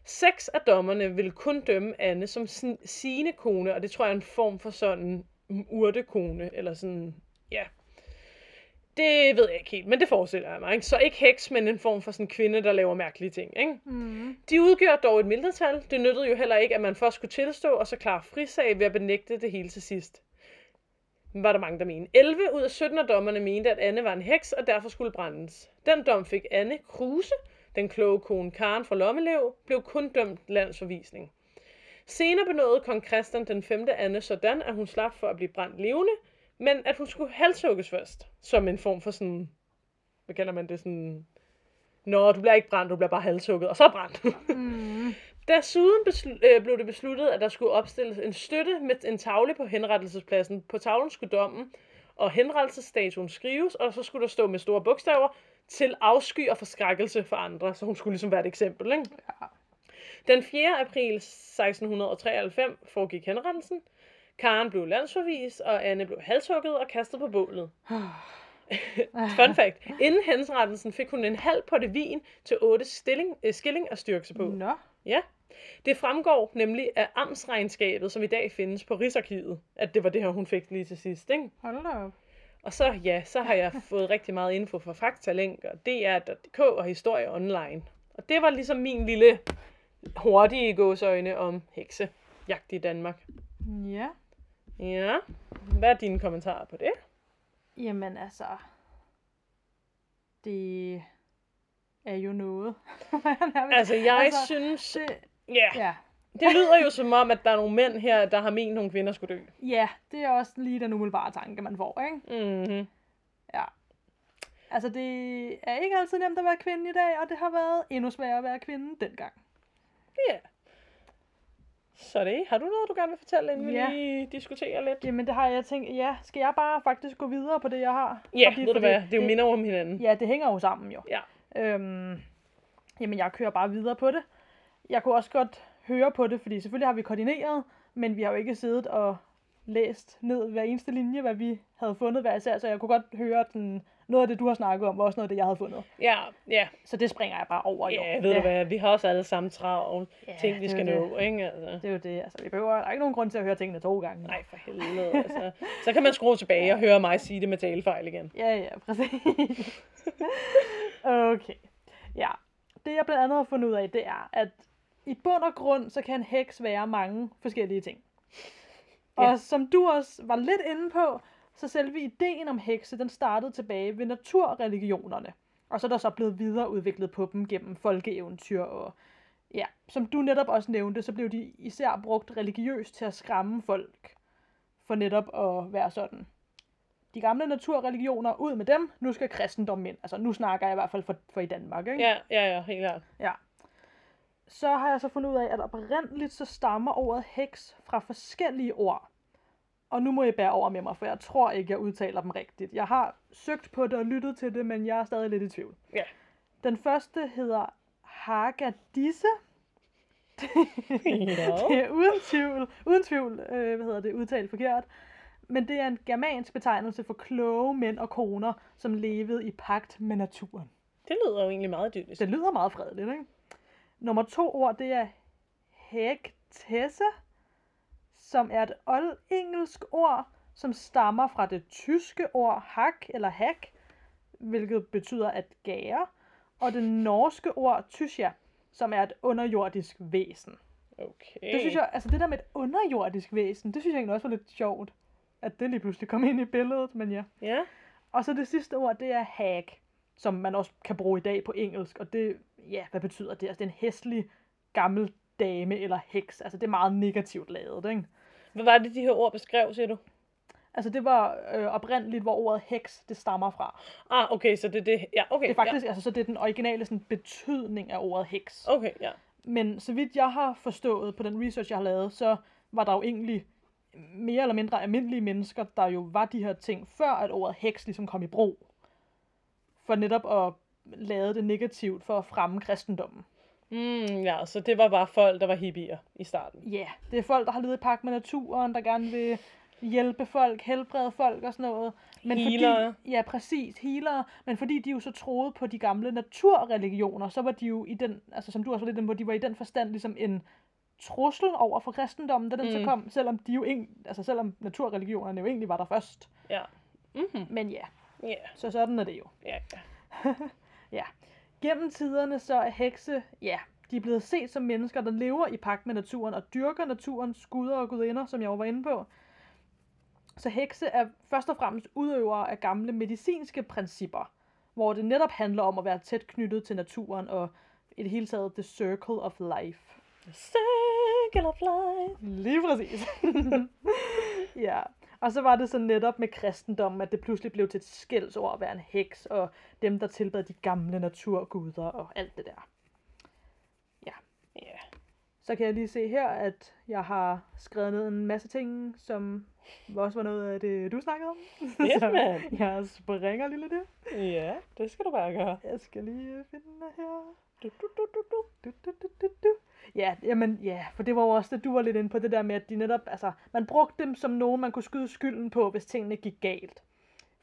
Seks af dommerne ville kun dømme Anne som sin, sine kone, og det tror jeg er en form for sådan urtekone, eller sådan, ja. Det ved jeg ikke helt, men det forestiller jeg mig. Ikke? Så ikke heks, men en form for sådan en kvinde, der laver mærkelige ting. Ikke? Mm. De udgjorde dog et mindretal. Det nyttede jo heller ikke, at man først skulle tilstå, og så klare frisag ved at benægte det hele til sidst. Var der mange, der mente. 11 ud af 17 af dommerne mente, at Anne var en heks, og derfor skulle brændes. Den dom fik Anne Kruse, den kloge kone Karen fra Lommelev, blev kun dømt landsforvisning. Senere benåede kong Christian den 5. Anne sådan, at hun slap for at blive brændt levende, men at hun skulle halshugges først, som en form for sådan, hvad kalder man det, sådan, Nå, du bliver ikke brændt, du bliver bare halshugget, og så brændt. Mm. *laughs* Desuden beslu- øh, blev det besluttet, at der skulle opstilles en støtte med en tavle på henrettelsespladsen. På tavlen skulle dommen og henrettelsesstatuen skrives, og så skulle der stå med store bogstaver til afsky og forskrækkelse for andre, så hun skulle ligesom være et eksempel. Ikke? Ja. Den 4. april 1693 foregik henrettelsen. Karen blev landsforvist, og Anne blev halshugget og kastet på bålet. *sighs* Fun fact. Inden henrettelsen fik hun en halv potte vin til 8 stilling, øh, skilling og styrkelse på. Nå. Ja. Det fremgår nemlig af amtsregnskabet, som i dag findes på Rigsarkivet, at det var det her, hun fik lige til sidst. Ikke? Hold da op. Og så, ja, så har jeg *laughs* fået rigtig meget info fra Faktalink og DR.dk og Historie Online. Og det var ligesom min lille hurtige gåsøjne om heksejagt i Danmark. Ja. Ja, hvad er dine kommentarer på det? Jamen altså, det er jo noget. *laughs* Altså, jeg Altså, synes... det, Ja, ja. det lyder jo som om, at der er nogle mænd her, der har ment, at nogle kvinder skulle dø. ja, det er også lige den umiddelbare tanke, man får, ikke? Mhm. Ja. Altså, det er ikke altid nemt at være kvinde i dag, og det har været endnu sværere at være kvinde dengang. Ja. Så det. Har du noget, du gerne vil fortælle, inden Ja. vi lige diskuterer lidt? Jamen, det har jeg tænkt, ja, skal jeg bare faktisk gå videre på det, jeg har? Ja, Fordi- ved du fordi hvad? Det er jo minder om hinanden. Ja, det hænger jo sammen jo. Ja. Øhm, jamen, jeg kører bare videre på det. Jeg kunne også godt høre på det, fordi selvfølgelig har vi koordineret, men vi har jo ikke siddet og læst ned hver eneste linje, hvad vi havde fundet hver især, så jeg kunne godt høre den, noget af det, du har snakket om, var også noget af det, jeg havde fundet. Ja, ja. Så det springer jeg bare over, jo. Ja, ved du hvad? Vi har også alle sammen travlt. Ja, ting, vi det skal jo nå, ikke? Altså. Det er jo det. Altså, vi behøver, der er ikke nogen grund til at høre tingene to gange. Nej, for helvede. Altså. Så kan man skrue tilbage og høre mig sige det med talefejl igen. Ja, ja, præcis. *laughs* okay. Ja. Det jeg blandt andet har fundet ud af, det er, at i bund og grund, så kan en heks være mange forskellige ting. Og Ja. som du også var lidt inde på, Så selve ideen om hekse, den startede tilbage ved naturreligionerne. Og så er der så blevet videreudviklet på dem gennem folkeeventyr og ja, som du netop også nævnte, så blev de især brugt religiøst til at skræmme folk. For netop at være sådan. De gamle naturreligioner, ud med dem, nu skal kristendommen ind. Altså nu snakker jeg i hvert fald for, for i Danmark, ikke? Ja, ja, ja, helt klart. Ja. Så har jeg så fundet ud af, at oprindeligt så stammer ordet heks fra forskellige ord. Og nu må jeg bære over med mig, for jeg tror ikke, jeg udtaler dem rigtigt. Jeg har søgt på det og lyttet til det, men jeg er stadig lidt i tvivl. Ja. Den første hedder Hagadisse. Ja. *laughs* Det er uden tvivl, uden tvivl øh, hvad hedder det, udtalt forkert. Men det er en germansk betegnelse for kloge mænd og koner, som levede i pagt med naturen. Det lyder jo egentlig meget idyllisk. Det lyder meget fredeligt, ikke? Nummer to ord, det er hægtesse, som er et oldengelsk ord, som stammer fra det tyske ord hak eller hak, hvilket betyder at gære, og det norske ord tysja, som er et underjordisk væsen. Okay. Det synes jeg, altså det der med et underjordisk væsen, det synes jeg egentlig også var lidt sjovt, at det lige pludselig kom ind i billedet, men ja. Ja. Og så det sidste ord, det er hag, som man også kan bruge i dag på engelsk, og det, ja, hvad betyder det? Altså det er en hæslig gammel dame eller heks, altså det er meget negativt lavet, ikke? Hvad var det, de her ord beskrev, siger du? Altså det var øh, oprindeligt, hvor ordet heks, det stammer fra. Ah, okay, så det er det. Ja, okay. Det er faktisk, altså så det er den originale sådan, betydning af ordet heks. Ja. Okay, ja. Men så vidt jeg har forstået på den research, jeg har lavet, så var der jo egentlig mere eller mindre almindelige mennesker, der jo var de her ting, før at ordet heks ligesom kom i brug. For netop at lade det negativt for at fremme kristendommen. Mm, ja, så det var bare folk, der var hippier i starten. Ja, yeah, det er folk, der har levet i pagt med naturen, der gerne vil hjælpe folk, helbrede folk og sådan noget. Men Healere. Fordi, ja, præcis, healere. Men fordi de jo så troede på de gamle naturreligioner, så var de jo i den, altså som du også var lidt inde på, de var i den forstand ligesom en trussel over for kristendommen, da den mm. så kom, selvom de jo eng, altså selvom naturreligionerne jo egentlig var der først. Ja. Mhm. Men ja, Ja, så sådan er det jo. ja, ja. *laughs* Gennem tiderne så er hekse, ja, de er blevet set som mennesker, der lever i pagt med naturen og dyrker naturens guder og gudinder, som jeg var inde på. Så hekse er først og fremmest udøvere af gamle medicinske principper, hvor det netop handler om at være tæt knyttet til naturen og i det hele taget the circle of life. The circle of life. Lige præcis. *laughs* ja. Og så var det så netop med kristendommen, at det pludselig blev til et skældsord at være en heks, og dem, der tilbad de gamle naturguder og alt det der. Ja. Så kan jeg lige se her, at jeg har skrevet ned en masse ting, som også var noget af det, du snakkede om. Yes, *laughs* man. jeg springer lige lidt. Ja, det skal du bare gøre. Jeg skal lige finde det her. Du, du, du, du, du. Du, du, du, du, du. Ja, jamen, ja, for det var jo også det, du var lidt inde på, det der med, at de netop, altså, man brugte dem som nogen, man kunne skyde skylden på, hvis tingene gik galt.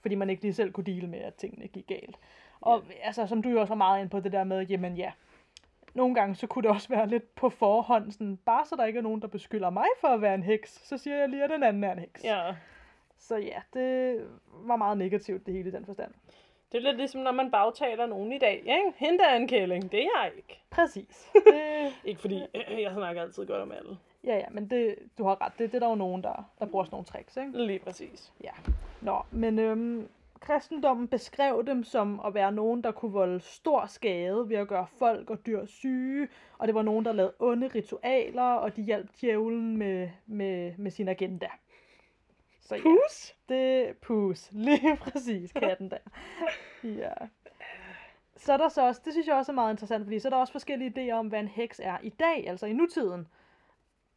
Fordi man ikke lige selv kunne dele med, at tingene gik galt. Og altså, som du jo også var meget inde på, det der med, jamen ja, nogle gange så kunne det også være lidt på forhånd, sådan, bare så der ikke er nogen, der beskylder mig for at være en heks, så siger jeg lige, at den anden er en heks. Ja. Så ja, det var meget negativt, det hele i den forstand. Det er lidt ligesom, når man bagtaler nogen i dag, ikke? Hende er en kælling, det er jeg ikke. Præcis. *laughs* Det, Ikke fordi, jeg snakker altid godt om alle. ja, ja, men det, du har ret. Det, det er der jo nogen, der, der bruger sådan nogle tricks, ikke? Lige præcis. Ja. Nå, men øhm, kristendommen beskrev dem som at være nogen, der kunne volde stor skade ved at gøre folk og dyr syge, og det var nogen, der lavede onde ritualer, og de hjalp djævlen med, med, med sin agenda. Så ja, Pus? det pus. *laughs* Lige præcis, katten der. Ja. Så er der så også, det synes jeg også er meget interessant, fordi så er der også forskellige idéer om, hvad en heks er i dag, altså i nutiden.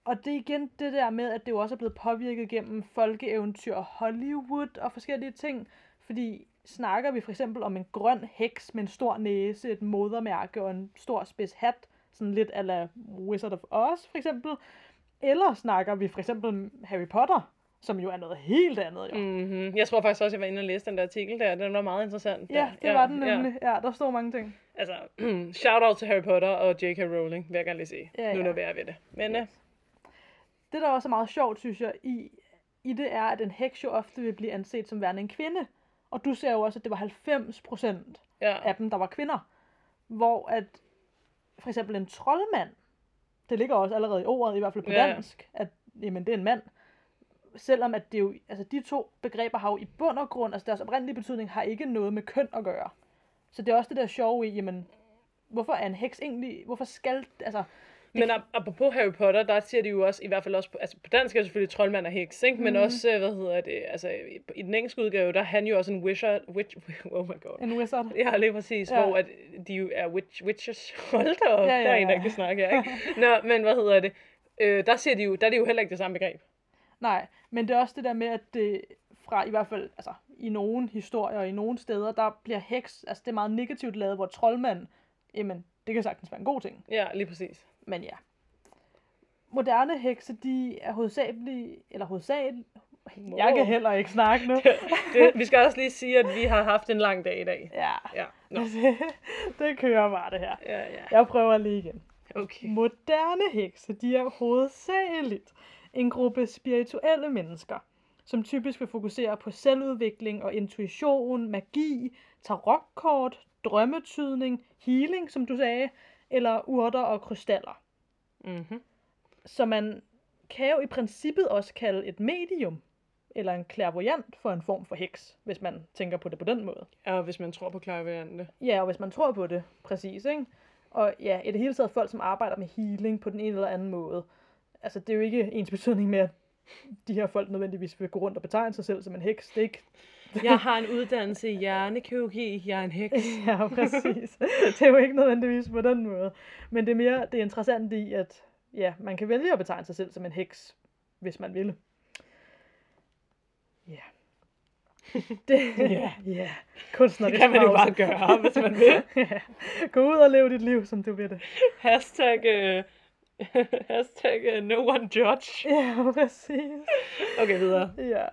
Og det er igen det der med, at det jo også er blevet påvirket gennem folkeeventyr og Hollywood og forskellige ting. Fordi snakker vi for eksempel om en grøn heks med en stor næse, et modermærke og en stor spids hat, sådan lidt ala Wizard of Oz for eksempel. Eller snakker vi for eksempel Harry Potter, som jo er noget helt andet jo. Mm. Mm-hmm. Jeg tror faktisk også, jeg var inde og læse den der artikel der. Den var meget interessant. Ja, der. det var den nemlig. Ja. ja, der stod mange ting. Altså, *clears throat* shout out til Harry Potter og J.K. Rowling, vil jeg gerne lige sige. Ja, nu ja. når vi er ved det. Men Yes. yes. Det, der også er meget sjovt, synes jeg, i, i det er, at en heks jo ofte vil blive anset som værende en kvinde. Og du ser jo også, at det var 90 procent ja. af dem, der var kvinder. Hvor at for eksempel en troldmand, det ligger også allerede i ordet, i hvert fald på Ja. dansk, at jamen, det er en mand. Selvom at det jo, altså de to begreber har jo i bund og grund, altså deres oprindelige betydning har ikke noget med køn at gøre. Så det er også det der sjove i, jamen, hvorfor er en heks egentlig, hvorfor skal, altså, Men ap- apropos Harry Potter, der siger de jo også, i hvert fald også, på, altså på dansk er det selvfølgelig troldmand og heks, ikke? Men Mhm. også, øh, hvad hedder det, altså i, i den engelske udgave, der er han jo også en wizard, witch, *laughs* oh my god. en wizard. Ja, lige præcis, Ja. ja. hvor at de jo er witch, witches. *laughs* Hold da op, Ja, ja, ja, ja, der er en, der ja. kan snakke her, *laughs* ikke? Nå, men hvad hedder det? Øh, der, siger de jo, der er det jo heller ikke det samme begreb. Nej, men det er også det der med, at det fra i hvert fald, altså i nogle historier og i nogle steder, der bliver heks, altså det er meget negativt lavet, hvor troldmand, jamen, det kan sagtens være en god ting. Ja, lige præcis. Men ja. Moderne hekse, de er hovedsageligt, eller hovedsageligt, jeg kan heller ikke snakke nu. *laughs* det, vi skal også lige sige, at vi har haft en lang dag i dag. Ja, Ja, Nå. *laughs* det kører bare det her. ja, ja. Jeg prøver lige igen. Okay. Moderne hekse, de er hovedsageligt en gruppe spirituelle mennesker, som typisk vil fokusere på selvudvikling og intuition, magi, tarotkort, drømmetydning, healing, som du sagde, eller urter og krystaller. Mm-hmm. Så man kan jo i princippet også kalde et medium, eller en clairvoyant for en form for heks, hvis man tænker på det på den måde. Ja, hvis man tror på klaverante. Ja, og hvis man tror på det, præcis, ikke? Og ja, i det hele taget folk, som arbejder med healing på den ene eller anden måde. Altså, det er jo ikke ens betydning med, at de her folk nødvendigvis vil gå rundt og betegne sig selv som en heks. Det er ikke... Jeg har en uddannelse i hjernekirurgi. Jeg er en heks. *laughs* Ja, præcis. Det er jo ikke nødvendigvis på den måde. Men det er mere det interessante i, at ja, man kan vælge at betegne sig selv som en heks, hvis man vil. Ja. Det, *laughs* ja, ja. Kunstnerisk Det kan man jo bare gøre, hvis man vil. *laughs* ja. Gå ud og lev dit liv, som du vil det. Hashtag, uh, *laughs* hashtag uh, no one judge. *laughs* Ja, præcis. Okay, videre. Ja.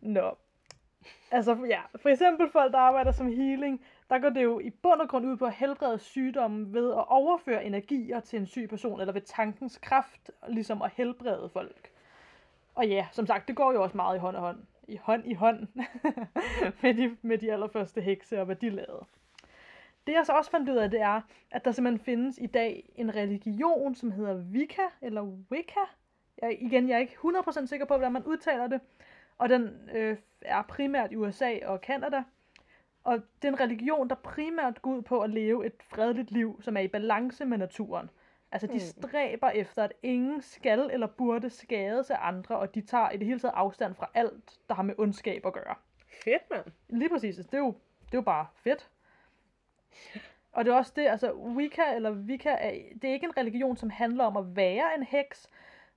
Nå. Altså, ja. For eksempel folk, der arbejder som healing, der går det jo i bund og grund ud på at helbrede sygdommen ved at overføre energier til en syg person, eller ved tankens kraft, ligesom at helbrede folk. Og ja, som sagt, det går jo også meget i hånd og hånd. I hånd i hånd *laughs* med, de, med de allerførste hekse og hvad de lavede. Det jeg så også fandt ud af, det er, at der simpelthen findes i dag en religion, som hedder Wicca, eller Wicca. Jeg, igen, jeg er ikke 100% sikker på, hvordan man udtaler det. Og den øh, er primært i USA og Kanada. Og det er en religion, der primært går ud på at leve et fredeligt liv, som er i balance med naturen. Altså, de Hmm. stræber efter, at ingen skal eller burde skades af andre, og de tager i det hele taget afstand fra alt, der har med ondskab at gøre. Fedt, mand. Lige præcis. Det, er jo, det er jo bare fedt. Og det er også det, altså Wicca eller Wicca, er, det er ikke en religion, som handler om at være en heks,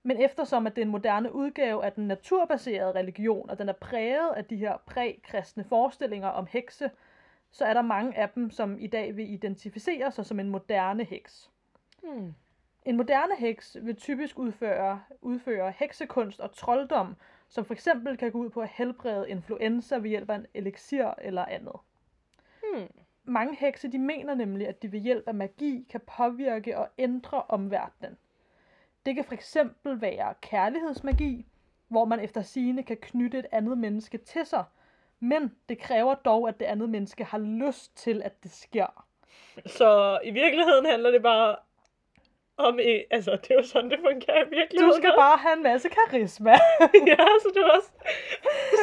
men eftersom at det er en moderne udgave af den naturbaserede religion, og den er præget af de her prækristne forestillinger om hekse, så er der mange af dem, som i dag vil identificere sig som en moderne heks. Hmm. En moderne heks vil typisk udføre, udføre heksekunst og trolddom, som for eksempel kan gå ud på at helbrede influenza ved hjælp af en elixir eller andet. Hmm. Mange hekse de mener nemlig, at de ved hjælp af magi kan påvirke og ændre omverdenen. Det kan for eksempel være kærlighedsmagi, hvor man efter sigende kan knytte et andet menneske til sig, men det kræver dog, at det andet menneske har lyst til, at det sker. Så i virkeligheden handler det bare om, eh, altså det er jo sådan, det fungerer i virkeligheden. Du skal bare have en masse karisma. *laughs* ja, så det er også,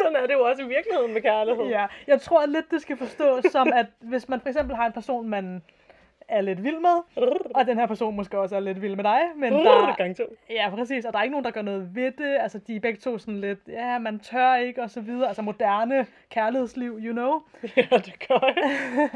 sådan er det jo også i virkeligheden med kærlighed. ja, jeg tror lidt, det skal forstås som, at hvis man for eksempel har en person, man er lidt vild med, og den her person måske også er lidt vild med dig, men der, Gang to. Ja, præcis. Og der er ikke nogen, der gør noget ved det. Altså, de er begge to sådan lidt, ja, man tør ikke, og så videre. Altså, moderne kærlighedsliv, you know. *laughs* ja, det gør jeg.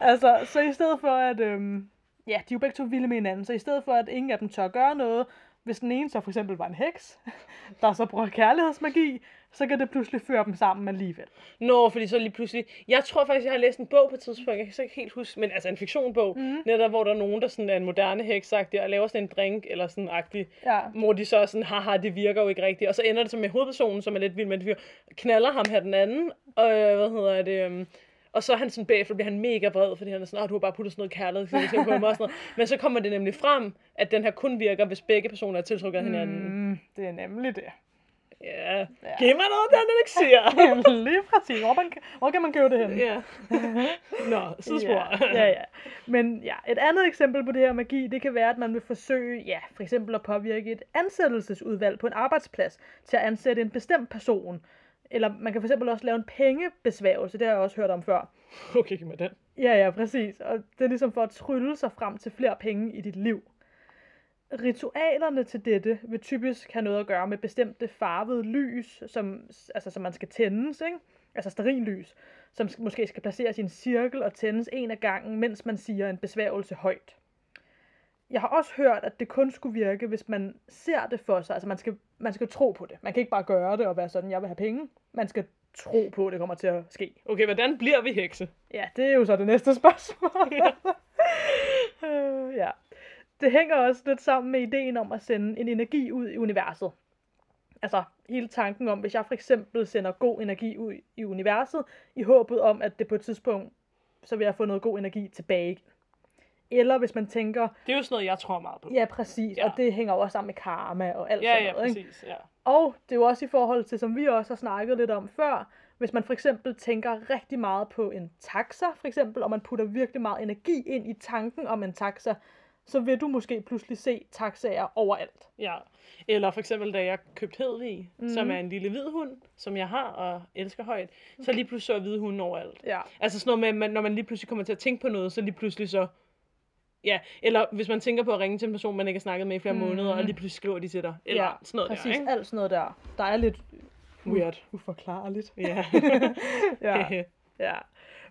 *laughs* altså, så i stedet for at, øhm, ja, de er jo begge to vilde med hinanden, så i stedet for at ingen af dem tør gøre noget, hvis den ene så for eksempel var en heks, *laughs* der så bruger kærlighedsmagi, så kan det pludselig føre dem sammen alligevel. Nå, fordi så lige pludselig... Jeg tror faktisk, jeg har læst en bog på et tidspunkt, jeg kan så ikke helt huske, men altså en fiktionbog, mm. netop hvor der er nogen, der sådan er en moderne heksagtig og laver sådan en drink, eller sådan agtig, Ja, hvor de så er sådan, haha, det virker jo ikke rigtigt. Og så ender det så med hovedpersonen, som er lidt vild med det, knaller ham her den anden, og øh, hvad hedder det... Um, og så er han sådan bagefter, bliver han mega vred, fordi han er sådan, du har bare puttet sådan noget kærlighed på mig og sådan noget. Men så kommer det nemlig frem, at den her kun virker, hvis begge personer er tiltrukket af hinanden. mm, det er nemlig det. Ja, Ja. giv mig noget, den elixir. *laughs* Lige præcis. Hvor, man, hvor kan man købe det hen? ja. *laughs* Nå, sidespor. Ja, ja, ja. Men ja, et andet eksempel på det her magi, det kan være, at man vil forsøge, ja, for eksempel at påvirke et ansættelsesudvalg på en arbejdsplads til at ansætte en bestemt person. Eller man kan for eksempel også lave en pengebesværgelse, det har jeg også hørt om før. Okay, mig den. Ja, ja, præcis. Og det er ligesom for at trylle sig frem til flere penge i dit liv. Ritualerne til dette vil typisk have noget at gøre med bestemte farvede lys, som, altså, som man skal tændes, ikke? altså sterinlys, som sk- måske skal placeres i en cirkel og tændes en af gangen, mens man siger en besværgelse højt. Jeg har også hørt, at det kun skulle virke, hvis man ser det for sig. Altså man skal, man skal tro på det. Man kan ikke bare gøre det og være sådan, jeg vil have penge. Man skal tro på, at det kommer til at ske. Okay, hvordan bliver vi hekse? Ja, det er jo så det næste *laughs* spørgsmål. Øh, ja. Det hænger også lidt sammen med ideen om at sende en energi ud i universet. Altså hele tanken om, hvis jeg for eksempel sender god energi ud i universet, i håbet om, at det på et tidspunkt, så vil jeg få noget god energi tilbage. Eller hvis man tænker, Det er jo sådan noget, jeg tror meget på. ja præcis, Ja. og det hænger også sammen med karma og alt ja, sådan ja noget. ikke? præcis. Ja. Og det er jo også i forhold til, som vi også har snakket lidt om før, hvis man for eksempel tænker rigtig meget på en taxa, for eksempel, og man putter virkelig meget energi ind i tanken om en taxa, så vil du måske pludselig se taxaer overalt. ja. Eller for eksempel, da jeg købte Hedvig, mm. som Mhm. er en lille hvid hund, som jeg har og elsker højt, så lige pludselig så jeg hvide hunde overalt. Ja. Altså sådan noget med, at man, når man lige pludselig kommer til at tænke på noget, så lige pludselig så... Ja, eller hvis man tænker på at ringe til en person, man ikke har snakket med i flere Mhm. måneder, og lige pludselig skriver de til dig. Eller ja, sådan noget præcis, der, ikke? alt sådan noget der. Der er lidt Weird. uforklarligt. Ja. *laughs* *laughs* ja. ja.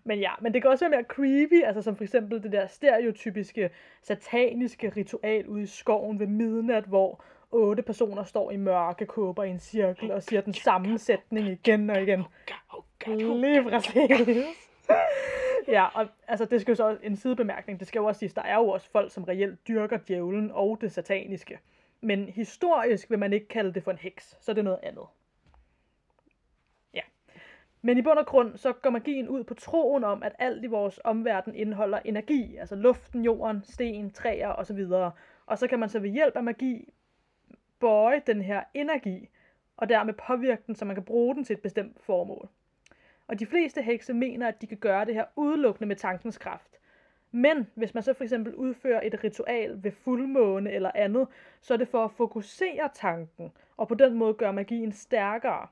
Men ja, men det kan også være mere creepy, altså som for eksempel det der stereotypiske sataniske ritual ude i skoven ved midnat, hvor otte personer står i mørke kåber i en cirkel og siger den samme sætning igen og igen. Lige præcis. *laughs* ja, *laughs* og altså, det skal jo så også en sidebemærkning. Det skal jo også siges, der er jo også folk, som reelt dyrker djævlen og det sataniske. Men historisk vil man ikke kalde det for en heks, så er det noget andet. Ja. Men i bund og grund, så går magien ud på troen om, at alt i vores omverden indeholder energi, altså luften, jorden, sten, træer osv. Og så kan man så ved hjælp af magi bøje den her energi, og dermed påvirke den, så man kan bruge den til et bestemt formål. Og de fleste hekse mener, at de kan gøre det her udelukkende med tankens kraft. Men hvis man så for eksempel udfører et ritual ved fuldmåne eller andet, så er det for at fokusere tanken, og på den måde gøre magien stærkere.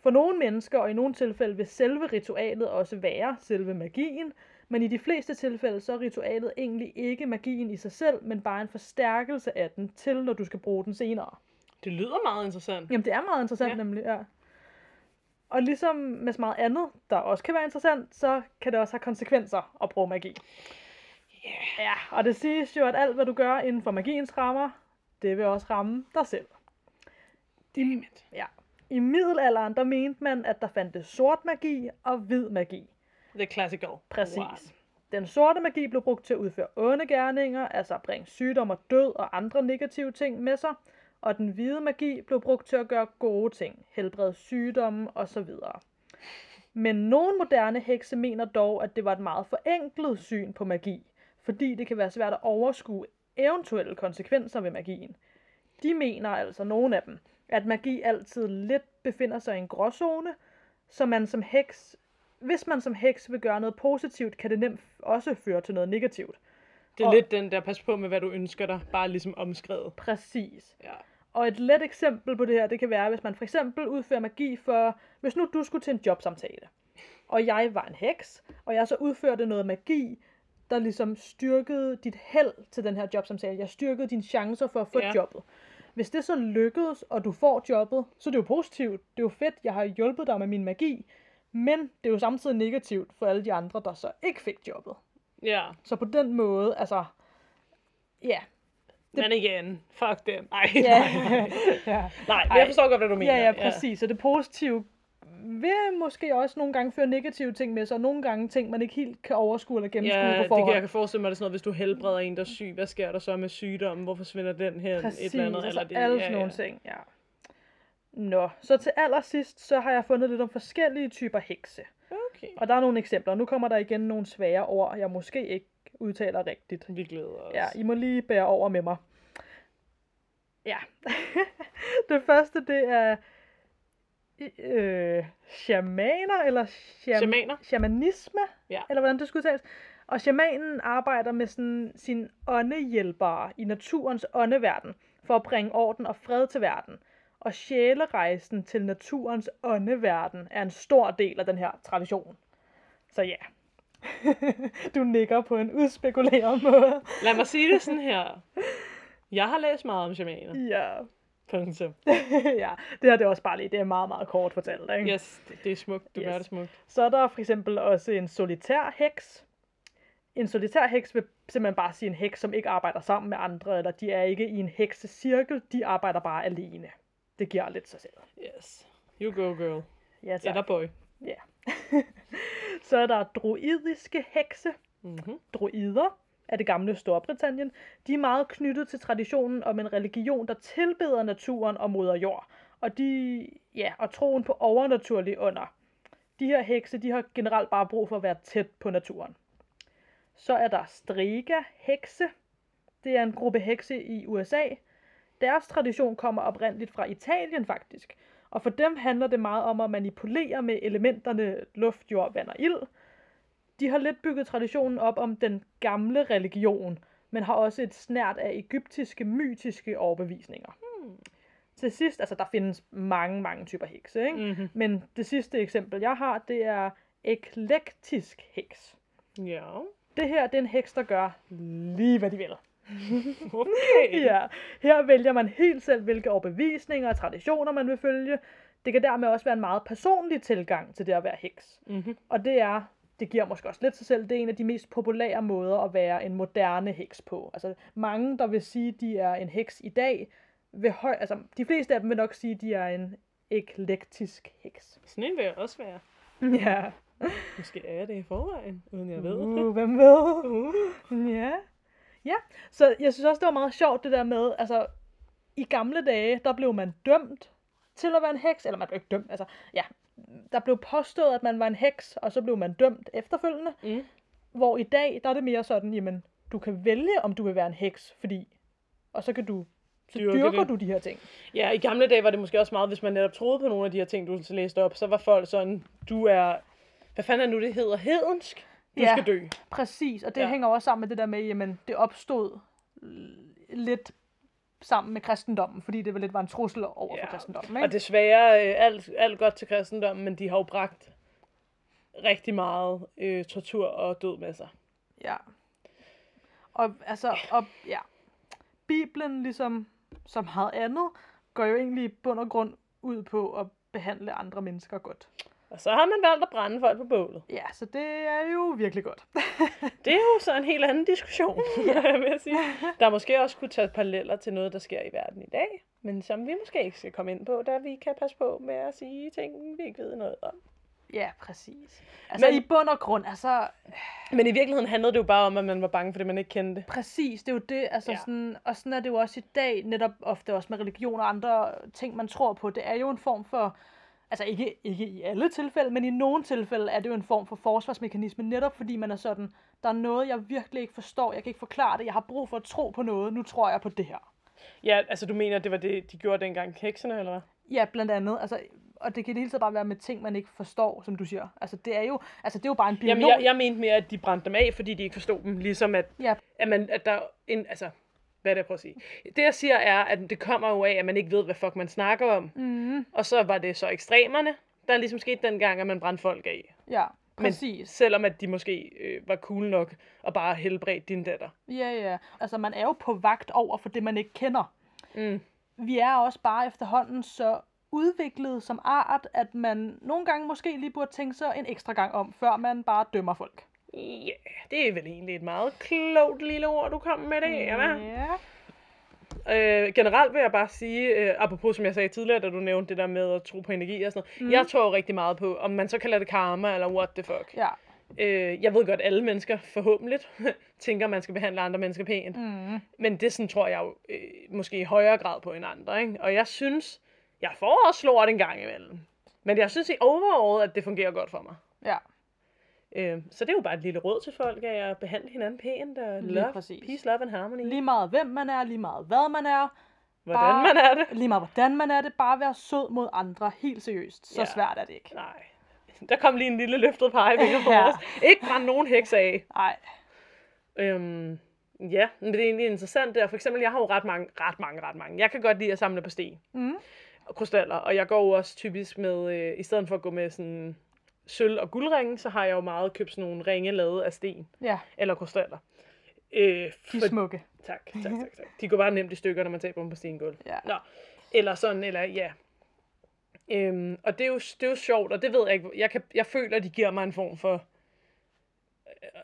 For nogle mennesker, og i nogle tilfælde vil selve ritualet også være selve magien, men i de fleste tilfælde så er ritualet egentlig ikke magien i sig selv, men bare en forstærkelse af den til, når du skal bruge den senere. Det lyder meget interessant. Jamen, det er meget interessant Ja. nemlig, ja. Og ligesom med så meget andet, der også kan være interessant, så kan det også have konsekvenser at bruge magi. Yeah. Ja, og det siges jo, at alt, hvad du gør inden for magiens rammer, det vil også ramme dig selv. Damn it. Ja. I middelalderen, der mente man, at der fandtes sort magi og hvid magi. The classical. Præcis. Wow. Den sorte magi blev brugt til at udføre onde gerninger, altså at bringe sygdom og død og andre negative ting med sig, og den hvide magi blev brugt til at gøre gode ting, helbrede sygdomme osv. Men nogle moderne hekse mener dog, at det var et meget forenklet syn på magi, fordi det kan være svært at overskue eventuelle konsekvenser ved magien. De mener altså, nogle af dem, at magi altid lidt befinder sig i en gråzone, så man som heks hvis man som heks vil gøre noget positivt, kan det nemt også føre til noget negativt. Det er Og- lidt den der, pas på med, hvad du ønsker dig, bare ligesom omskrevet. Præcis. Ja. Og et let eksempel på det her, det kan være, hvis man for eksempel udfører magi for, hvis nu du skulle til en jobsamtale, og jeg var en heks, og jeg så udførte noget magi, der ligesom styrkede dit held til den her jobsamtale. Jeg styrkede dine chancer for at få Ja. jobbet. Hvis det så lykkedes, og du får jobbet, så er det jo positivt. Det er jo fedt, jeg har hjulpet dig med min magi. Men det er jo samtidig negativt for alle de andre, der så ikke fik jobbet. Ja. Så på den måde, altså, ja. Men igen, fuck dem. Ej, Ja, nej, nej. *laughs* ja. nej, men Ej. jeg forstår godt, hvad du mener. Ja, ja, præcis. Så det positive vil måske også nogle gange føre negative ting med sig, og nogle gange ting, man ikke helt kan overskue eller gennemskue Ja, på det forhånd. kan jeg kan forestille mig, det er sådan noget, hvis du helbreder en, der er syg, hvad sker der så med sygdommen? Hvor forsvinder den her? Præcis, et eller andet, altså eller det, alle ja, sådan ja. nogle ting, ja. Nå, så til allersidst, så har jeg fundet lidt om forskellige typer hekse. Okay. Og der er nogle eksempler. Nu kommer der igen nogle svære ord, jeg måske ikke udtaler rigtigt. Vi glæder os. Ja, I må lige bære over med mig. Ja. *laughs* det første, det er øh, shamaner, eller sham, Shamaner. shamanisme, Ja. eller hvordan det skulle udtales. Og shamanen arbejder med sådan, sin åndehjælpere i naturens åndeverden, for at bringe orden og fred til verden. Og sjælerejsen til naturens åndeverden er en stor del af den her tradition. Så ja, *laughs* du nikker på en udspekuleret måde. Lad mig sige det sådan her. Jeg har læst meget om shamaner. Ja. Punktum. *laughs* ja, det her det er også bare lige, det er meget, meget kort fortalt, ikke? Yes, det, er smukt. Du. Yes. gør det smukt. Så er der for eksempel også en solitær heks. En solitær heks vil simpelthen bare sige en heks, som ikke arbejder sammen med andre, eller de er ikke i en heksecirkel, de arbejder bare alene. Det giver lidt sig selv. Yes. You go, girl. Ja, Eller boy. Ja. *laughs* Så er der druidiske hekse. Mm-hmm. Druider af det gamle Storbritannien. De er meget knyttet til traditionen om en religion, der tilbeder naturen og moder jord. Og de, ja, og troen på overnaturlige under. De her hekse, de har generelt bare brug for at være tæt på naturen. Så er der Strega hekse. Det er en gruppe hekse i USA. Deres tradition kommer oprindeligt fra Italien faktisk. Og for dem handler det meget om at manipulere med elementerne luft, jord, vand og ild. De har lidt bygget traditionen op om den gamle religion, men har også et snært af egyptiske, mytiske overbevisninger. Hmm. Til sidst, altså der findes mange, mange typer hekse, ikke? Mm-hmm. Men det sidste eksempel, jeg har, det er eklektisk heks. Ja. Det her, det er en heks, der gør lige, hvad de vil. *laughs* Okay. Ja, her vælger man helt selv, hvilke overbevisninger og traditioner man vil følge. Det kan dermed også være en meget personlig tilgang til det at være heks. Mm-hmm. Og det er, det giver måske også lidt sig selv, det er en af de mest populære måder at være en moderne heks på. Altså mange, der vil sige, de er en heks i dag, vil høj, altså de fleste af dem vil nok sige, de er en eklektisk heks. Sådan en vil jeg også være. *laughs* Ja. Måske er jeg det i forvejen, uden jeg ved. Uh, hvem ved? Uh. Ja. Ja, så jeg synes også, det var meget sjovt det der med, altså i gamle dage, der blev man dømt til at være en heks, eller man blev ikke dømt, altså ja, der blev påstået, at man var en heks, og så blev man dømt efterfølgende, Mm. hvor i dag, der er det mere sådan, jamen, du kan vælge, om du vil være en heks, fordi, og så kan du, så Dyrke dyrker det. du de her ting. Ja, i gamle dage var det måske også meget, hvis man netop troede på nogle af de her ting, du læste op, så var folk sådan, du er, hvad fanden er nu det hedder, hedensk? Du Ja. skal dø. Præcis, og det Ja. hænger også sammen med det der med, jamen, det opstod lidt sammen med kristendommen, fordi det var lidt var en trussel over Ja, for kristendommen, Og ikke? desværre, øh, alt, alt godt til kristendommen, men de har jo bragt rigtig meget øh, tortur og død med sig. Ja. Og altså, og, ja. Bibelen, ligesom som meget andet, går jo egentlig i bund og grund ud på at behandle andre mennesker godt. Og så har man valgt at brænde folk på bålet. Ja, så det er jo virkelig godt. *laughs* Det er jo så en helt anden diskussion, *laughs* vil jeg sige. Der måske også kunne tage paralleller til noget, der sker i verden i dag, men som vi måske ikke skal komme ind på, da vi kan passe på med at sige ting, vi ikke ved noget om. ja, præcis. Altså Men- i bund og grund, altså Men i virkeligheden handlede det jo bare om, at man var bange for det, man ikke kendte. præcis, det er jo det, altså Ja. ja. sådan, og sådan er det jo også i dag, netop ofte også med religion og andre ting, man tror på. Det er jo en form for, altså ikke, ikke i alle tilfælde, men i nogle tilfælde er det jo en form for forsvarsmekanisme, netop fordi man er sådan, der er noget, jeg virkelig ikke forstår, jeg kan ikke forklare det, jeg har brug for at tro på noget, nu tror jeg på det her. Ja, altså du mener, det var det, de gjorde dengang hekserne, eller hvad? Ja, blandt andet, altså, og det kan det hele taget bare være med ting, man ikke forstår, som du siger. Altså, det er jo, altså, det er jo bare en biolog. Jamen, jeg, jeg mente mere, at de brændte dem af, fordi de ikke forstod dem. Ligesom at, Ja, at, man, at der er en, altså, hvad er det, jeg prøver at sige? Det, jeg siger, er, at det kommer jo af, at man ikke ved, hvad fuck man snakker om. mm, Og så var det så ekstremerne, der ligesom skete dengang, at man brændte folk af. ja, Men præcis. selvom at de måske øh, var cool nok og bare helbredte din datter. Ja, ja. Altså, man er jo på vagt over for det, man ikke kender. Mm. Vi er også bare efterhånden så udviklet som art, at man nogle gange måske lige burde tænke sig en ekstra gang om, før man bare dømmer folk. Ja, det er vel egentlig et meget klogt lille ord, du kom med det, ja. Ja. Øh, generelt vil jeg bare sige, øh, apropos som jeg sagde tidligere, da du nævnte det der med at tro på energi og sådan noget. Mm. Jeg tror jo rigtig meget på, om man så kalder det karma eller what the fuck. Ja. Øh, jeg ved godt, at alle mennesker forhåbentlig *laughs* tænker, at man skal behandle andre mennesker pænt. Mm. Men det sådan, tror jeg jo øh, måske i højere grad på end andre. Ikke? Og jeg synes, jeg får også lort en gang imellem. Men jeg synes i overall, at det fungerer godt for mig. Ja. Øh, så det er jo bare et lille råd til folk, at at behandle hinanden pænt og Lige love, præcis. peace, love and harmony. Lige meget hvem man er, lige meget hvad man er. hvordan Bare- man er det. Lige meget hvordan man er det, bare være sød mod andre. Helt seriøst. Så Ja. svært er det ikke. Nej. Der kom lige en lille løftet pegefinger *laughs* på Ja. os. Ikke brænde nogen heks af. Nej. Øhm, ja, men det er egentlig interessant der. For eksempel, jeg har jo ret mange, ret mange, ret mange. Jeg kan godt lide at samle på sten Mm. og krystaller. Og jeg går jo også typisk med, øh, i stedet for at gå med sådan sølv- og guldringe, så har jeg jo meget købt sådan nogle ringe lavet af sten Ja, eller krystaller. Øh, de er for, smukke. tak, tak, tak, tak. De går bare nemt i stykker, når man taber dem på stengulv. Ja. Nå, eller sådan, eller ja. Øhm, og det er, jo, det er jo sjovt, og det ved jeg ikke. Jeg, kan, jeg føler, at de giver mig en form for... Øh,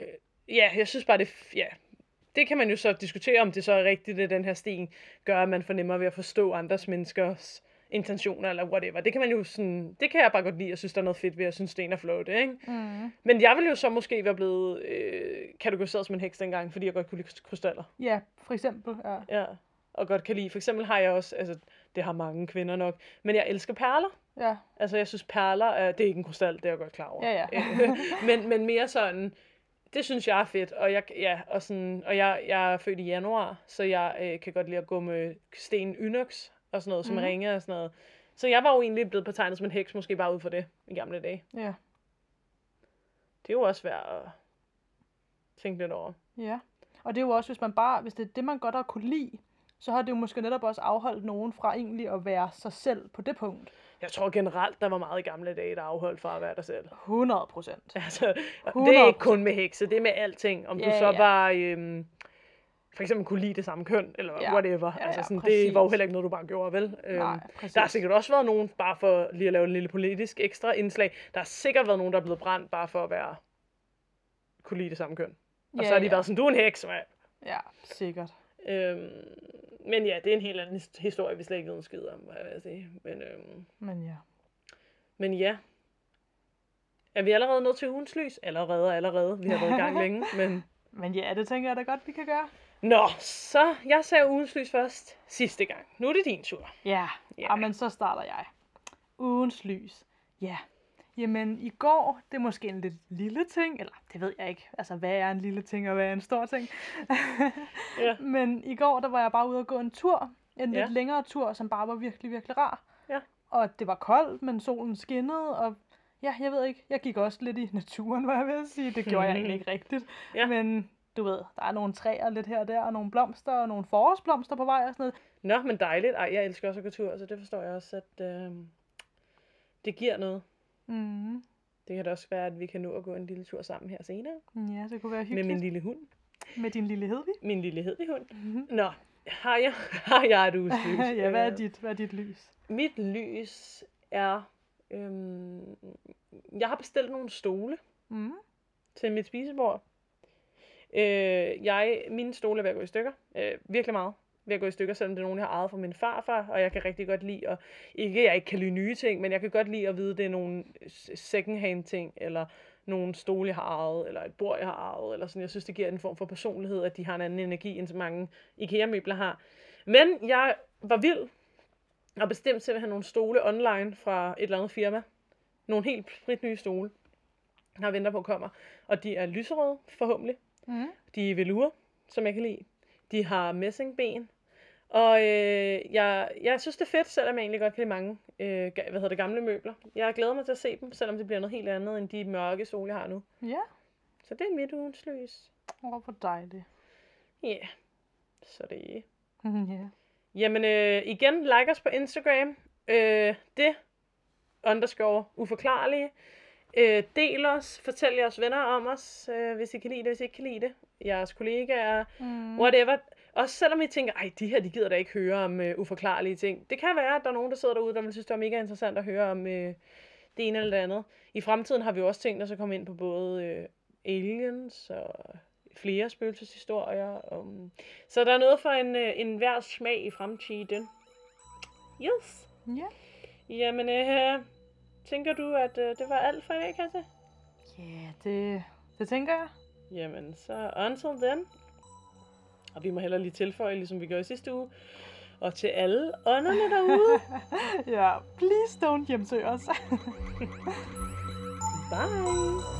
øh, ja, jeg synes bare, det... Ja, det kan man jo så diskutere, om det så er rigtigt, at den her sten gør, at man fornemmer ved at forstå andres menneskers intentioner, eller whatever. Det kan man jo sådan... Det kan jeg bare godt lide, jeg synes, der er noget fedt ved, at synes, sten er flotte, ikke? Mm. Men jeg ville jo så måske være blevet øh, kategoriseret som en heks dengang, fordi jeg godt kunne lide krystaller. Ja, for eksempel. Ja. Ja, og godt kan lide. For eksempel har jeg også, altså det har mange kvinder nok, men jeg elsker perler. Ja. Altså jeg synes perler, er, det er ikke en krystal, det er jeg godt klar over. Ja, ja. *laughs* Men, men mere sådan, det synes jeg er fedt, og jeg, ja, og sådan, og jeg, jeg er født i januar, så jeg øh, kan godt lide at gå med sten onyx og sådan noget, som mm. ringer og sådan noget. Så jeg var jo egentlig blevet betegnet som en heks, måske bare ud for det i gamle dage. Ja. Det er jo også værd at tænke lidt over. Ja. Og det er jo også, hvis man bare, hvis det er det, man godt har kunne lide, så har det jo måske netop også afholdt nogen fra egentlig at være sig selv på det punkt. Jeg tror generelt, der var meget i gamle dage, der afholdt fra at være dig selv. 100 procent. Altså, det er ikke 100%. kun med hekse, det er med alting. Om du Ja, så ja. var, øhm, for eksempel kunne lide det samme køn, eller Ja, whatever. ja, altså, ja, sådan, det var jo heller ikke noget, du bare gjorde, vel? Øhm, Nej, præcis. der har sikkert også været nogen, bare for lige at lave en lille politisk ekstra indslag, der har sikkert været nogen, der er blevet brændt, bare for at være, kunne lide det samme køn. Og så har de været sådan, du er en heks, mand. Ja, sikkert. Øhm, men ja, det er en helt anden his- historie, vi slet ikke ved en skid om, hvad jeg vil sige. Men, øhm, Men ja. men ja. Er vi allerede nået til ugens lys? Allerede, allerede. Vi har været i gang *laughs* længe, men... Men ja, det tænker jeg da godt, vi kan gøre. Nå, så jeg sagde ugens lys først sidste gang. Nu er det din tur. Ja, Ja. men så starter jeg. Ugens lys. Ja. Jamen, i går, det er måske en lidt lille ting, eller det ved jeg ikke. Altså, hvad er en lille ting, og hvad er en stor ting? *laughs* Ja. Men i går, der var jeg bare ude og gå en tur. En Ja. lidt længere tur, som bare var virkelig, virkelig rar. Ja. Og det var koldt, men solen skinnede, og ja, jeg ved ikke, jeg gik også lidt i naturen, var jeg ved at sige. Det gjorde jeg egentlig ikke *laughs* rigtigt. Ja. Men du ved, der er nogle træer lidt her og der, og nogle blomster, og nogle forårsblomster på vej og sådan noget. Nå, men dejligt. Ej, jeg elsker også at gå tur, så det forstår jeg også, at øh, det giver noget. Mm. Det kan da også være, at vi kan nå at gå en lille tur sammen her senere. Ja, det kunne være Med hyggeligt. min lille hund. Med din lille Hedvig. Min lille hedvig hund. Mhm. Nå, har jeg, *laughs* har jeg et uges lys? *laughs* ja, hvad er Øh, dit, hvad er dit lys? Mit lys er... Øhm, jeg har bestilt nogle stole Mm. til mit spisebord. Øh, jeg, mine stole er ved at gå i stykker. Øh, virkelig meget ved at gå i stykker, selvom det er nogen, jeg har ejet fra min farfar, og jeg kan rigtig godt lide at, ikke jeg ikke kan lide nye ting, men jeg kan godt lide at vide, at det er nogle second-hand ting, eller nogle stole, jeg har ejet, eller et bord, jeg har ejet, eller sådan. Jeg synes, det giver en form for personlighed, at de har en anden energi, end så mange IKEA-møbler har. Men jeg var vild, og bestemt simpelthen nogle stole online fra et eller andet firma. Nogle helt sprit nye stole, der venter på kommer. Og de er lyserøde, forhåbentlig. Mm. De er velour, som jeg kan lide. De har messingben. Og øh, jeg, jeg synes, det er fedt, selvom jeg egentlig godt kan lide mange øh, hvad hedder det, gamle møbler. Jeg glæder mig til at se dem, selvom det bliver noget helt andet end de mørke stole, jeg har nu. Ja, Så det er mit ugens lys. åh, hvor dejligt. Ja, yeah. så det er *laughs* ja. Jamen øh, igen, like os på Instagram. Øh, det underscore uforklarlige. Øh, del os, fortæl jeres venner om os, øh, hvis I kan lide det, hvis I ikke kan lide det. Jeres kollegaer, Mm. whatever. Også selvom I tænker, ej, de her, de gider da ikke høre om øh, uforklarlige ting. Det kan være, at der er nogen, der sidder derude, der vil synes, det er mega interessant at høre om øh, det ene eller det andet. I fremtiden har vi jo også tænkt os at komme ind på både øh, aliens og flere spøgelseshistorier. Um, så der er noget for en, øh, en hver smag i fremtiden. Yes. Ja. Jamen, øh, tænker du, at øh, det var alt for i dag, Katja? Ja, det, det tænker jeg. Jamen, så until then. Og vi må heller lige tilføje, ligesom vi gjorde i sidste uge. Og til alle ånderne derude. *laughs* ja, please don't hjemsøge os. *laughs* Bye.